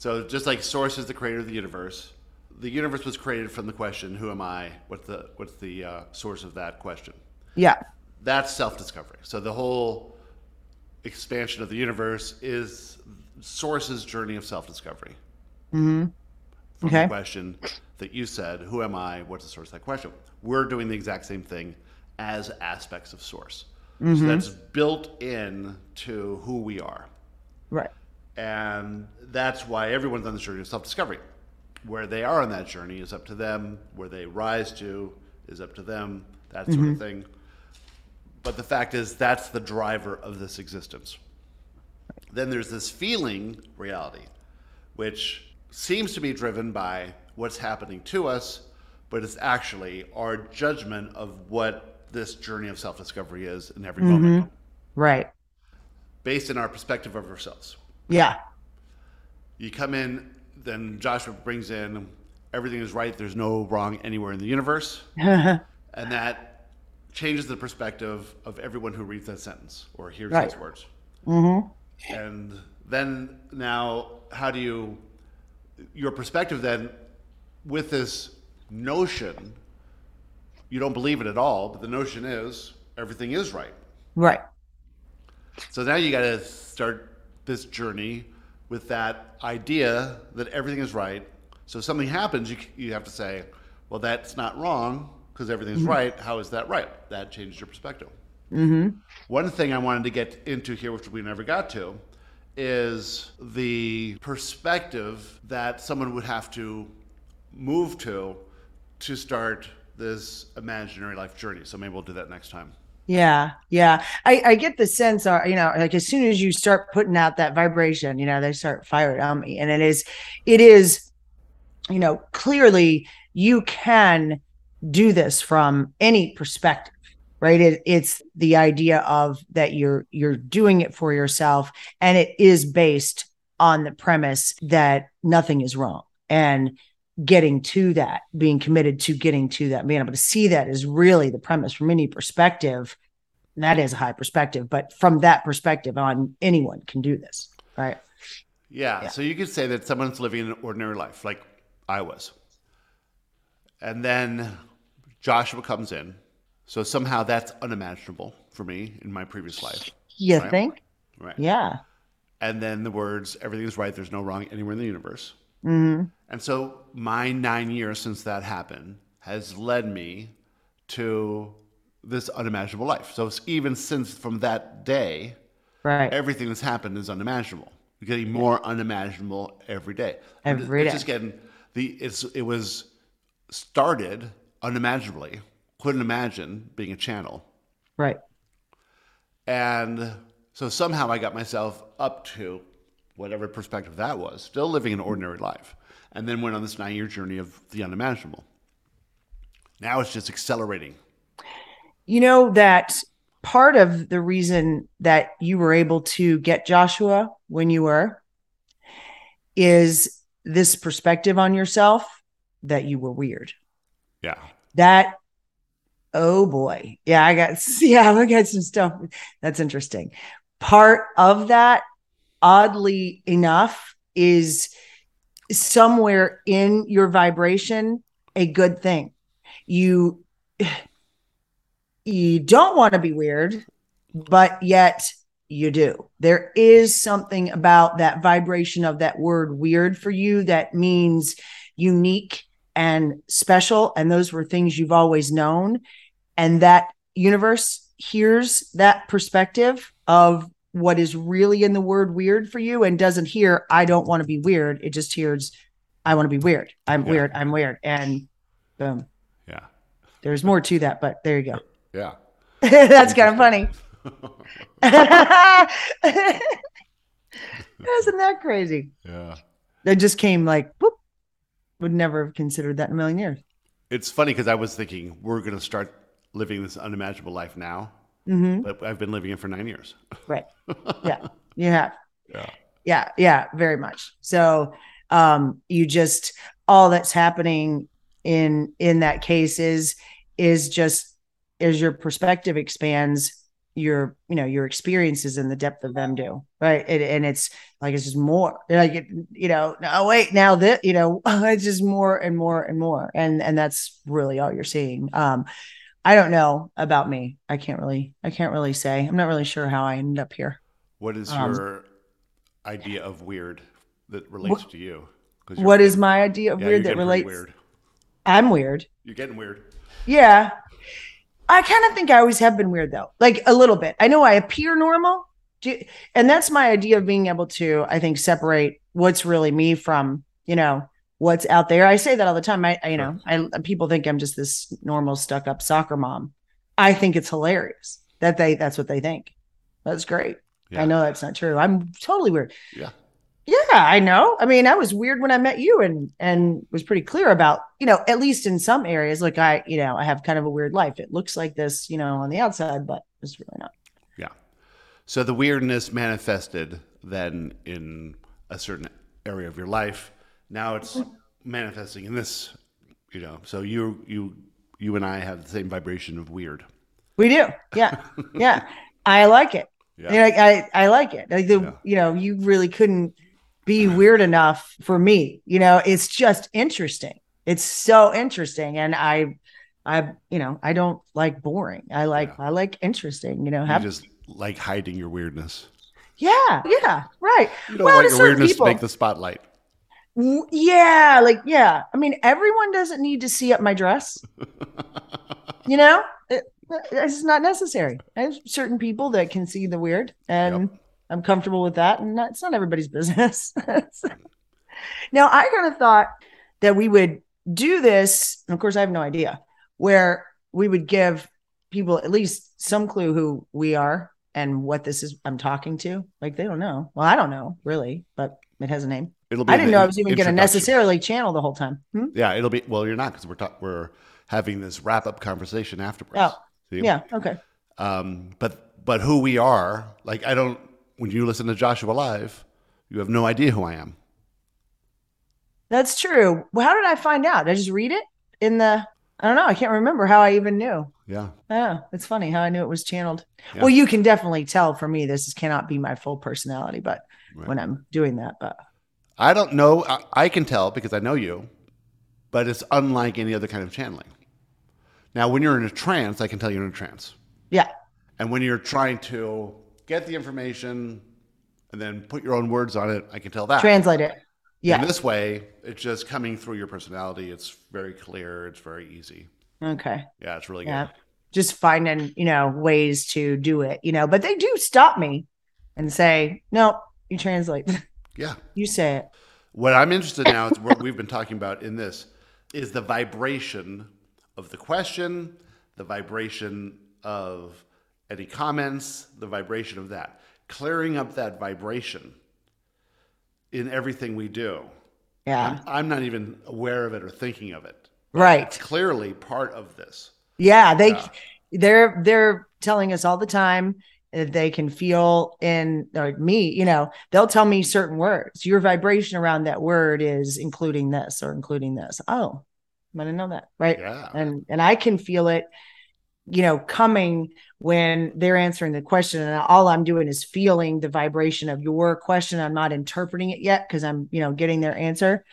So just like Source is the creator of the universe, the universe was created from the question, "Who am I?" What's the what's the uh, source of that question? Yeah, that's self-discovery. So the whole expansion of the universe is Source's journey of self-discovery. Mm-hmm. From okay. the question that you said, "Who am I?" What's the source of that question? We're doing the exact same thing as aspects of Source. Mm-hmm. So that's built in to who we are. Right. And that's why everyone's on the journey of self discovery. Where they are on that journey is up to them. Where they rise to is up to them. That sort mm-hmm. of thing. But the fact is, that's the driver of this existence. Then there's this feeling reality, which seems to be driven by what's happening to us, but it's actually our judgment of what this journey of self discovery is in every mm-hmm. moment. Right. Based in our perspective of ourselves. Yeah. You come in, then Joshua brings in everything is right, there's no wrong anywhere in the universe. [laughs] and that changes the perspective of everyone who reads that sentence or hears right. those words. Mm-hmm. And then now, how do you, your perspective then, with this notion, you don't believe it at all, but the notion is everything is right. Right. So now you got to start this journey with that idea that everything is right. So if something happens, you, you have to say, well, that's not wrong because everything's mm-hmm. right. How is that right? That changes your perspective. Mm-hmm. One thing I wanted to get into here, which we never got to, is the perspective that someone would have to move to to start this imaginary life journey. So maybe we'll do that next time. Yeah, yeah. I, I get the sense, uh, you know, like as soon as you start putting out that vibration, you know, they start firing on me, and it is, it is, you know, clearly you can do this from any perspective, right? It, it's the idea of that you're you're doing it for yourself, and it is based on the premise that nothing is wrong, and getting to that, being committed to getting to that, being able to see that is really the premise from any perspective. And that is a high perspective, but from that perspective on, anyone can do this, right? Yeah, yeah. So you could say that someone's living an ordinary life, like I was. And then Joshua comes in. So somehow that's unimaginable for me in my previous life. You right? think? Right. Yeah. And then the words, everything is right, there's no wrong anywhere in the universe. Mm-hmm. And so my nine years since that happened has led me to this unimaginable life. So even since from that day, right, everything that's happened is unimaginable. We're getting more unimaginable every day. Every day. Just getting the it's it was started unimaginably. Couldn't imagine being a channel. Right. And so somehow I got myself up to whatever perspective that was, still living an ordinary life and then went on this nine year journey of the unimaginable. Now it's just accelerating. You know, that part of the reason that you were able to get Joshua when you were is this perspective on yourself that you were weird. Yeah. That oh boy. Yeah, I got [laughs] yeah, I got some stuff. That's interesting. Part of that, oddly enough, is somewhere in your vibration a good thing. You you don't want to be weird, but yet you do. There is something about that vibration of that word weird for you that means unique and special and those were things you've always known and that universe hears that perspective of what is really in the word weird for you and doesn't hear I don't want to be weird. It just hears I want to be weird. I'm yeah. weird. I'm weird. And boom. Yeah. There's more to that, but there you go. Yeah. [laughs] That's kind of funny. [laughs] [laughs] Isn't that crazy? Yeah. It just came like whoop. Would never have considered that in a million years. It's funny because I was thinking we're going to start living this unimaginable life now Mm-hmm. But I've been living it for nine years. Right. Yeah. You have. Yeah. Yeah. Yeah. Very much. So um you just all that's happening in in that case is is just as your perspective expands your you know your experiences and the depth of them do right it, and it's like it's just more like it, you know oh wait now that you know [laughs] it's just more and more and more and and that's really all you're seeing um I don't know about me. I can't really I can't really say. I'm not really sure how I ended up here. What is um, your idea of weird that relates wh- to you? What is my idea of yeah, weird that relates? Weird. I'm weird. You're getting weird. Yeah. I kind of think I always have been weird though. Like a little bit. I know I appear normal. And that's my idea of being able to, I think, separate what's really me from, you know, what's out there. I say that all the time. I, I you know, I people think I'm just this normal stuck up soccer mom. I think it's hilarious that they that's what they think. That's great. Yeah. I know that's not true. I'm totally weird. Yeah. Yeah, I know. I mean, I was weird when I met you and and was pretty clear about, you know, at least in some areas, like I, you know, I have kind of a weird life. It looks like this, you know, on the outside, but it's really not. Yeah. So the weirdness manifested then in a certain area of your life now it's mm-hmm. manifesting in this, you know. So you you you and I have the same vibration of weird. We do. Yeah. [laughs] yeah. I like it. Yeah. Like, I, I like it. Like the, yeah. you know, you really couldn't be weird enough for me. You know, it's just interesting. It's so interesting. And I, I, you know, I don't like boring. I like, yeah. I like interesting, you know, have you just like hiding your weirdness. Yeah. Yeah. Right. You don't well, want your weirdness people, to make the spotlight. Yeah, like yeah. I mean, everyone doesn't need to see up my dress. [laughs] you know, it, it's not necessary. I have certain people that can see the weird, and yep. I'm comfortable with that. And it's not everybody's business. [laughs] now, I kind of thought that we would do this. And of course, I have no idea where we would give people at least some clue who we are and what this is I'm talking to. Like they don't know. Well, I don't know really, but it has a name. It'll be I didn't know I was even going to necessarily channel the whole time. Hmm? Yeah, it'll be. Well, you're not because we're ta- we're having this wrap up conversation afterwards. Oh, See? Yeah. Okay. Um, but but who we are, like I don't. When you listen to Joshua live, you have no idea who I am. That's true. Well, how did I find out? Did I just read it in the? I don't know. I can't remember how I even knew. Yeah. Yeah, it's funny how I knew it was channeled. Yeah. Well, you can definitely tell for me this is, cannot be my full personality, but Right. when I'm doing that, but I don't know. I, I can tell because I know you, but it's unlike any other kind of channeling. Now, when you're in a trance, I can tell you're in a trance. yeah, And when you're trying to get the information and then put your own words on it, I can tell that. translate it. Yeah. In this way, it's just coming through your personality. It's very clear. It's very easy. Okay. Yeah, it's really Yeah. good. Just finding, you know, ways to do it, you know, but they do stop me and say, no, you translate. [laughs] Yeah. you say it. What I'm interested now is what we've been talking about in this is the vibration of the question, the vibration of any comments, the vibration of that. Clearing up that vibration in everything we do. Yeah. I'm, I'm not even aware of it or thinking of it. Right. It's clearly part of this. Yeah. They, Yeah. they're, they're telling us all the time that they can feel in or me, you know, they'll tell me certain words. Your vibration around that word is including this or including this. Oh, I didn't know that. Right. Yeah. and and I can feel it, you know, coming when they're answering the question, and all I'm doing is feeling the vibration of your question. I'm not interpreting it yet because I'm, you know, getting their answer,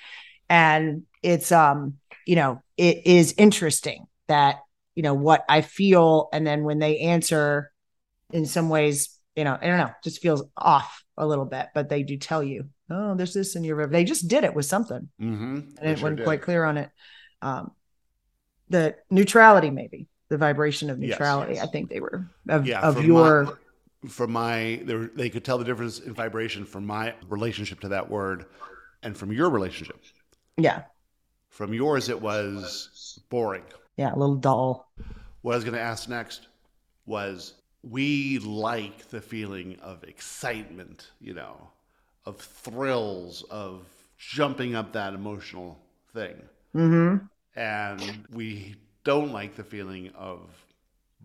and it's um, you know, it is interesting that you know what I feel, and then when they answer, in some ways, you know, I don't know, just feels off a little bit, but they do tell you, oh, there's this in your. They just did it with something Mm-hmm. and it wasn't quite clear on it. Um, the neutrality, maybe the vibration of neutrality. yes. I think they were of, yeah, of your my, from my they, were, they could tell the difference in vibration from my relationship to that word and from your relationship yeah from yours it was boring yeah a little dull. what i was going to ask next was we like the feeling of excitement you know of thrills of jumping up that emotional thing Mm-hmm. and we don't like the feeling of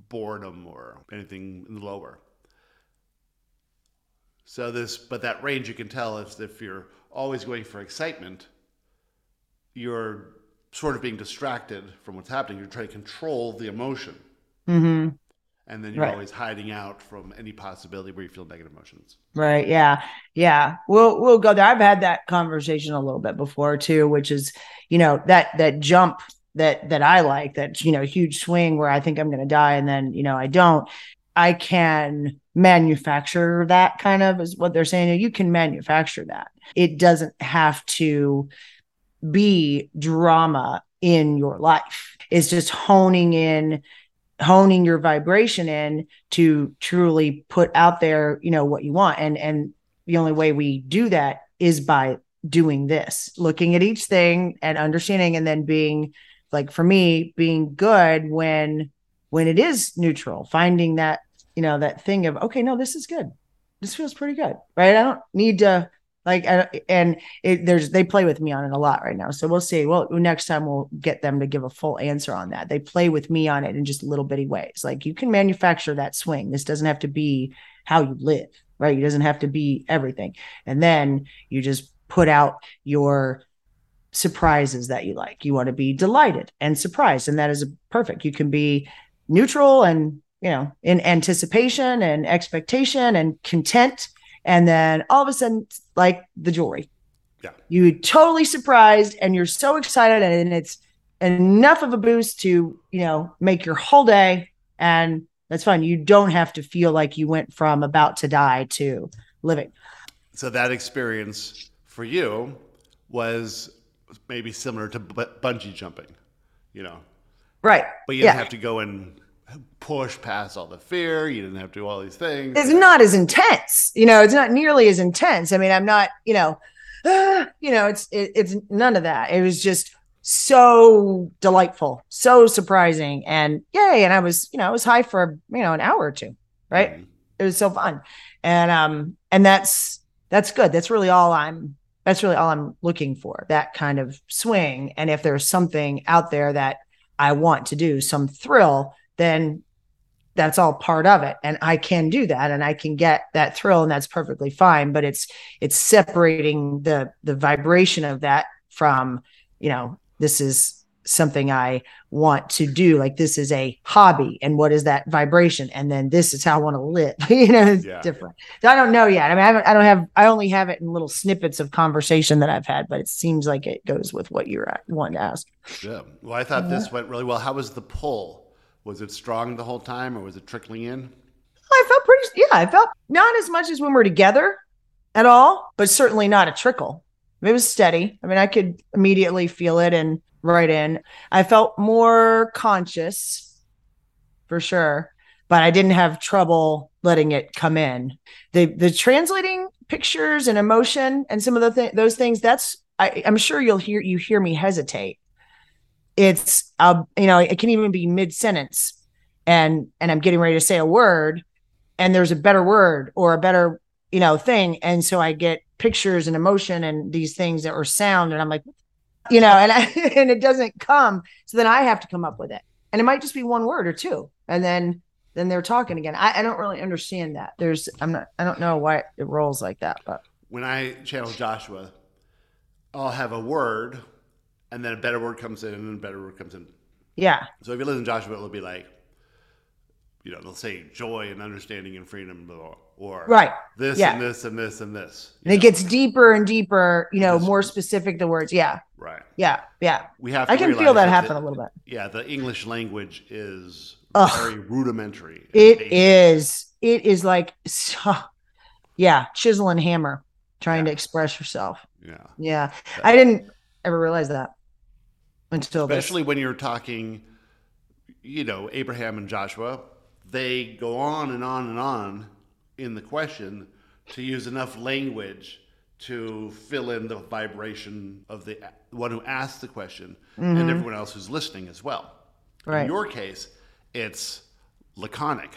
boredom or anything lower. So this, but that range you can tell is if you're always going for excitement, you're sort of being distracted from what's happening. You're trying to control the emotion, Mm-hmm. and then you're Right. always hiding out from any possibility where you feel negative emotions. Right. Yeah. Yeah. We'll we'll go there. I've had that conversation a little bit before too, which is, you know, that that jump that that I like, that you know, huge swing where I think I'm gonna die and then, you know, I don't. I can manufacture that kind of is what they're saying. You can manufacture that. It doesn't have to be drama in your life. It's just honing in honing your vibration in to truly put out there you know what you want and and the only way we do that is by doing this looking at each thing and understanding and then being like for me being good when when it is neutral finding that you know that thing of okay no this is good. This feels pretty good right? I don't need to like I, and it, there's they play with me on it a lot right now. So we'll see. Well next time we'll get them to give a full answer on that. They play with me on it in just little bitty ways. Like you can manufacture that swing. This doesn't have to be how you live right? It doesn't have to be everything. And then you just put out your surprises that you like. You want to be delighted and surprised and that is perfect. You can be neutral and you know in anticipation and expectation and content and then all of a sudden like the jewelry. Yeah. you totally surprised and you're so excited and it's enough of a boost to you know make your whole day and that's fine. You don't have to feel like you went from about to die to living. So that experience for you was maybe similar to bu- bungee jumping, you know, right but you Yeah. didn't have to go and push past all the fear. You didn't have to do all these things. It's not as intense, you know. It's not nearly as intense. I mean, I'm not, you know, uh, [sighs] you know, it's it, it's none of that. It was just so delightful, so surprising, and yay! And I was, you know, I was high for you know an hour or two, right? Mhm. It was so fun, and um, and that's that's good. That's really all I'm. That's really all I'm looking for. That kind of swing, and if there's something out there that I want to do, some thrill, then that's all part of it and i can do that and i can get that thrill and that's perfectly fine but it's it's separating the the vibration of that from you know this is something i want to do like this is a hobby and what is that vibration and then this is how i want to live [laughs] you know it's Yeah. different so i don't know yet i mean I, I don't have i only have it in little snippets of conversation that i've had but it seems like it goes with what you're at- wanting to ask Yeah. Well, I thought this went really well. How was the pull? Was it strong the whole time, or was it trickling in? I felt pretty, yeah, I felt not as much as when we're together at all, but certainly not a trickle. It was steady. I mean, I could immediately feel it and right in. I felt more conscious for sure, but I didn't have trouble letting it come in. The the translating pictures and emotion and some of the th- those things. That's I, I'm sure you'll hear you hear me hesitate. It's uh, you know, it can even be mid sentence, and and I'm getting ready to say a word, and there's a better word or a better you know thing, and so I get pictures and emotion and these things that are sound, and I'm like, you know, and I, [laughs] and it doesn't come, so then I have to come up with it, and it might just be one word or two, and then then they're talking again. I, I don't really understand that. There's I'm not I don't know why it rolls like that, but. When I channel Joshua, I'll have a word, and then a better word comes in, and then a better word comes in. yeah, So if you listen to Joshua, it'll be like, you know, they'll say joy and understanding and freedom, blah, blah, or right. this Yeah. and this and this and this. And it gets deeper and deeper, you know, Yes. more specific the words. Yeah, right. yeah, yeah. We have. To I can feel that the- happen a little bit. Yeah, the English language is Ugh. very rudimentary. It is. It is like, so, yeah, chisel and hammer, trying to express yourself. Yeah. Yeah, I didn't ever realize that until this. especially when you're talking you know abraham and joshua they go on and on and on in the question to use enough language to fill in the vibration of the one who asked the question and everyone else who's listening as well Mm-hmm. Right. in your case it's laconic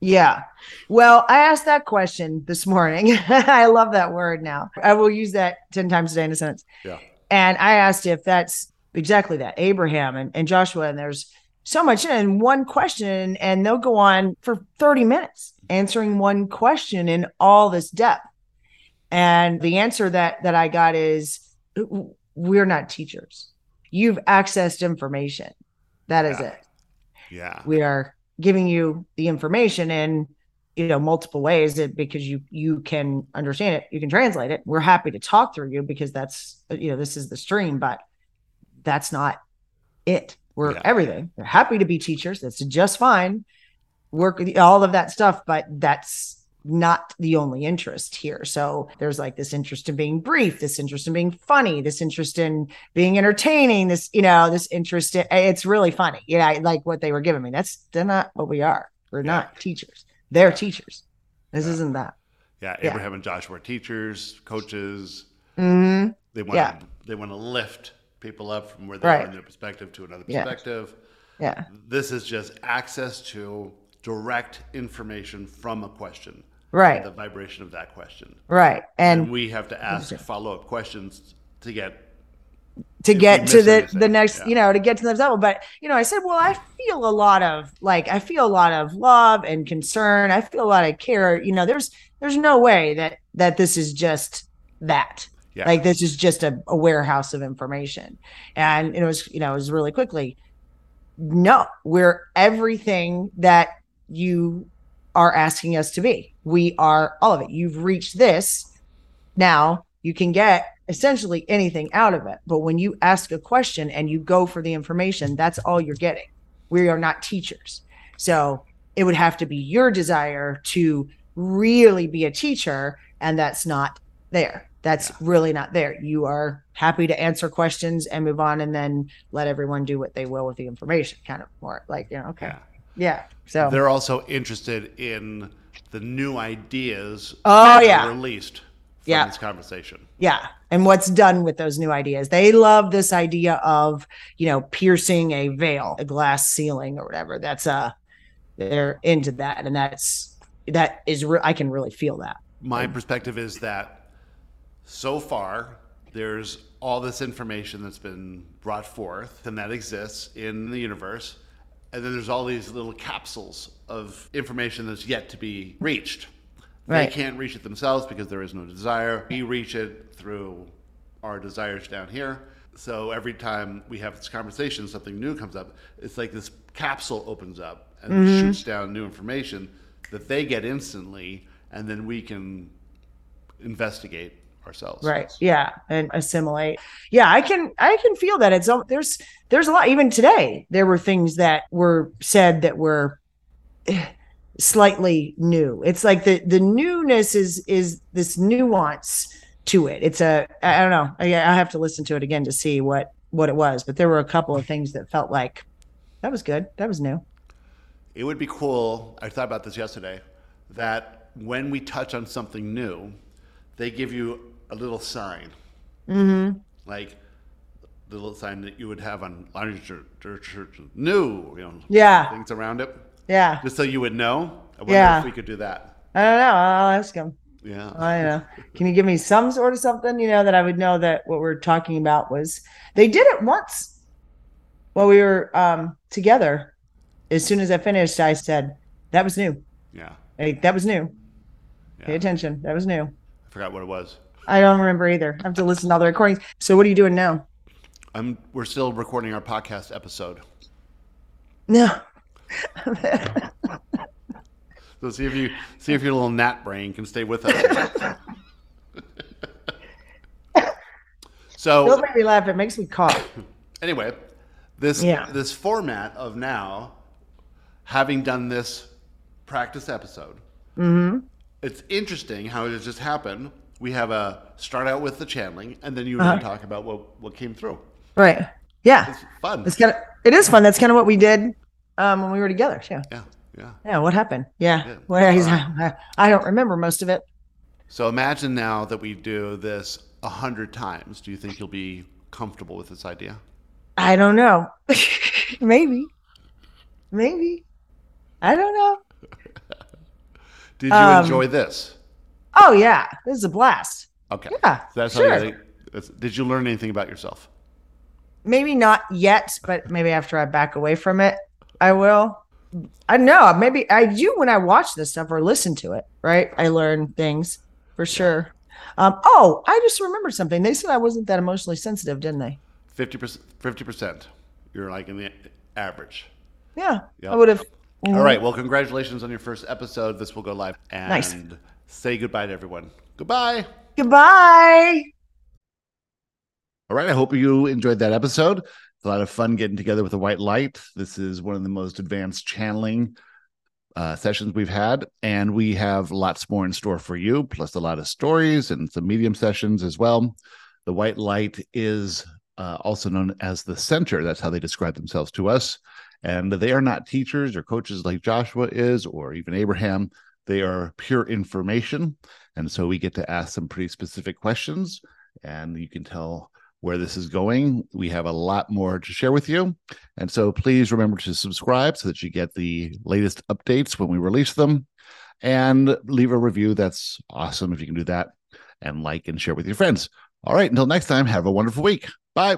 Yeah. Well, I asked that question this morning. [laughs] I love that word now. I will use that 10 times a day in a sentence. yeah And I asked if that's exactly that Abraham and, and Joshua. And there's so much in one question, and they'll go on for 30 minutes answering one question in all this depth. And the answer that that I got is we're not teachers. You've accessed information. That is Yeah. it yeah we are giving you the information in you know multiple ways that because you you can understand it you can translate it we're happy to talk through you because that's you know this is the stream but that's not it we're Yeah. everything. We're happy to be teachers. That's just fine. Work with all of that stuff but that's not the only interest here. So there's like this interest in being brief this interest in being funny this interest in being entertaining this you know this interest in, it's really funny. Yeah I like what they were giving me. That's they're not what we are. We're not teachers. They're teachers. This isn't that. Yeah Yeah. abraham and joshua are teachers coaches. Hmm they want Yeah. to they want to lift people up from where they Right. are in their perspective to another perspective yeah yeah. This is just access to direct information from a question, right the vibration of that question. right And, and we have to ask follow up questions to get. to get to the anything, the next yeah. you know to get to the next level but you know i said well i feel a lot of like i feel a lot of love and concern i feel a lot of care you know there's there's no way that that this is just that Yeah. like this is just a, a warehouse of information. And it was you know it was really quickly. No we're everything that you are asking us to be. We are all of it. You've reached this. Now you can get essentially anything out of it. But when you ask a question and you go for the information that's all you're getting. We are not teachers. So it would have to be your desire to really be a teacher and that's not there that's really not there you are happy to answer questions and move on and then let everyone do what they will with the information kind of more like you know okay Yeah. Yeah. So They're also interested in the new ideas Oh, yeah. released from Yeah. this conversation. yeah, and what's done with those new ideas? They love this idea of you know piercing a veil, a glass ceiling, or whatever. That's uh they're into that, and that's that is re- I can really feel that. My perspective is that so far there's all this information that's been brought forth and that exists in the universe. And then there's all these little capsules of information that's yet to be reached. Right. They can't reach it themselves because there is no desire. We reach it through our desires down here. So every time we have this conversation, something new comes up. It's like this capsule opens up and Mm-hmm. shoots down new information that they get instantly, and then we can investigate ourselves. right. Yeah. And assimilate. Yeah i can i can feel that. It's there's there's a lot even today there were things that were said that were eh, slightly new. It's like the the newness is is this nuance to it. It's a i don't know. I, I have to listen to it again to see what what it was but there were a couple of things that felt like that was good. That was new. It would be cool. I thought about this yesterday. That when we touch on something new, they give you a little sign, mm-hmm. like the little sign that you would have on literature, new, you know, Yeah. things around it, yeah just so you would know. I wonder Yeah. if we could do that. i don't know i'll ask him Yeah. I know. Can you give me some sort of something, you know, that I would know that what we're talking about was they did it once while we were um together. As soon as I finished, I said, That was new. yeah. Hey, that was new. Pay attention. That was new. I forgot what it was. I don't remember either. I have to listen to all the recordings. So what are you doing now? I'm. We're still recording our podcast episode. No. [laughs] So see if you see if your little gnat brain can stay with us. [laughs] so Don't make me laugh. It makes me cough. [coughs] anyway, this Yeah. this format of now having done this practice episode, Mm-hmm. it's interesting how it has just happened. We have a start out with the channeling, and then you and I Uh-huh. talk about what what came through. Right. Yeah. It's fun. It's kind of it is fun. That's kind of what we did um when we were together. Yeah. yeah, yeah. Yeah. What happened? Yeah. Yeah. Well, he's, [laughs] I don't remember most of it. So imagine now that we do this a hundred times. Do you think you'll be comfortable with this idea? I don't know. [laughs] Maybe. Maybe. I don't know. [laughs] Did you Um, enjoy this? Oh yeah, this is a blast. Okay. Yeah, So that's sure. how you, that's, did you learn anything about yourself? Maybe not yet, but maybe after I back away from it, I will. I know. Maybe I do when I watch this stuff or listen to it. Right, I learn things for sure. Um, oh, I just remembered something. They said I wasn't that emotionally sensitive, didn't they? 50%, 50%. You're like in the average. Yeah, Yep. I would have. All right. Well, congratulations on your first episode. This will go live. And Nice. Say goodbye to everyone. Goodbye. Goodbye. All right. I hope you enjoyed that episode. It's a lot of fun getting together with the white light. This is one of the most advanced channeling uh, sessions we've had, and we have lots more in store for you, plus a lot of stories and some medium sessions as well. The white light is uh, also known as the center. That's how they describe themselves to us. And they are not teachers or coaches like Joshua is, or even Abraham. They are pure information. And so we get to ask some pretty specific questions, and you can tell where this is going. We have a lot more to share with you. And so please remember to subscribe so that you get the latest updates when we release them and leave a review. That's awesome if you can do that and like and share with your friends. All right. Until next time, have a wonderful week. Bye.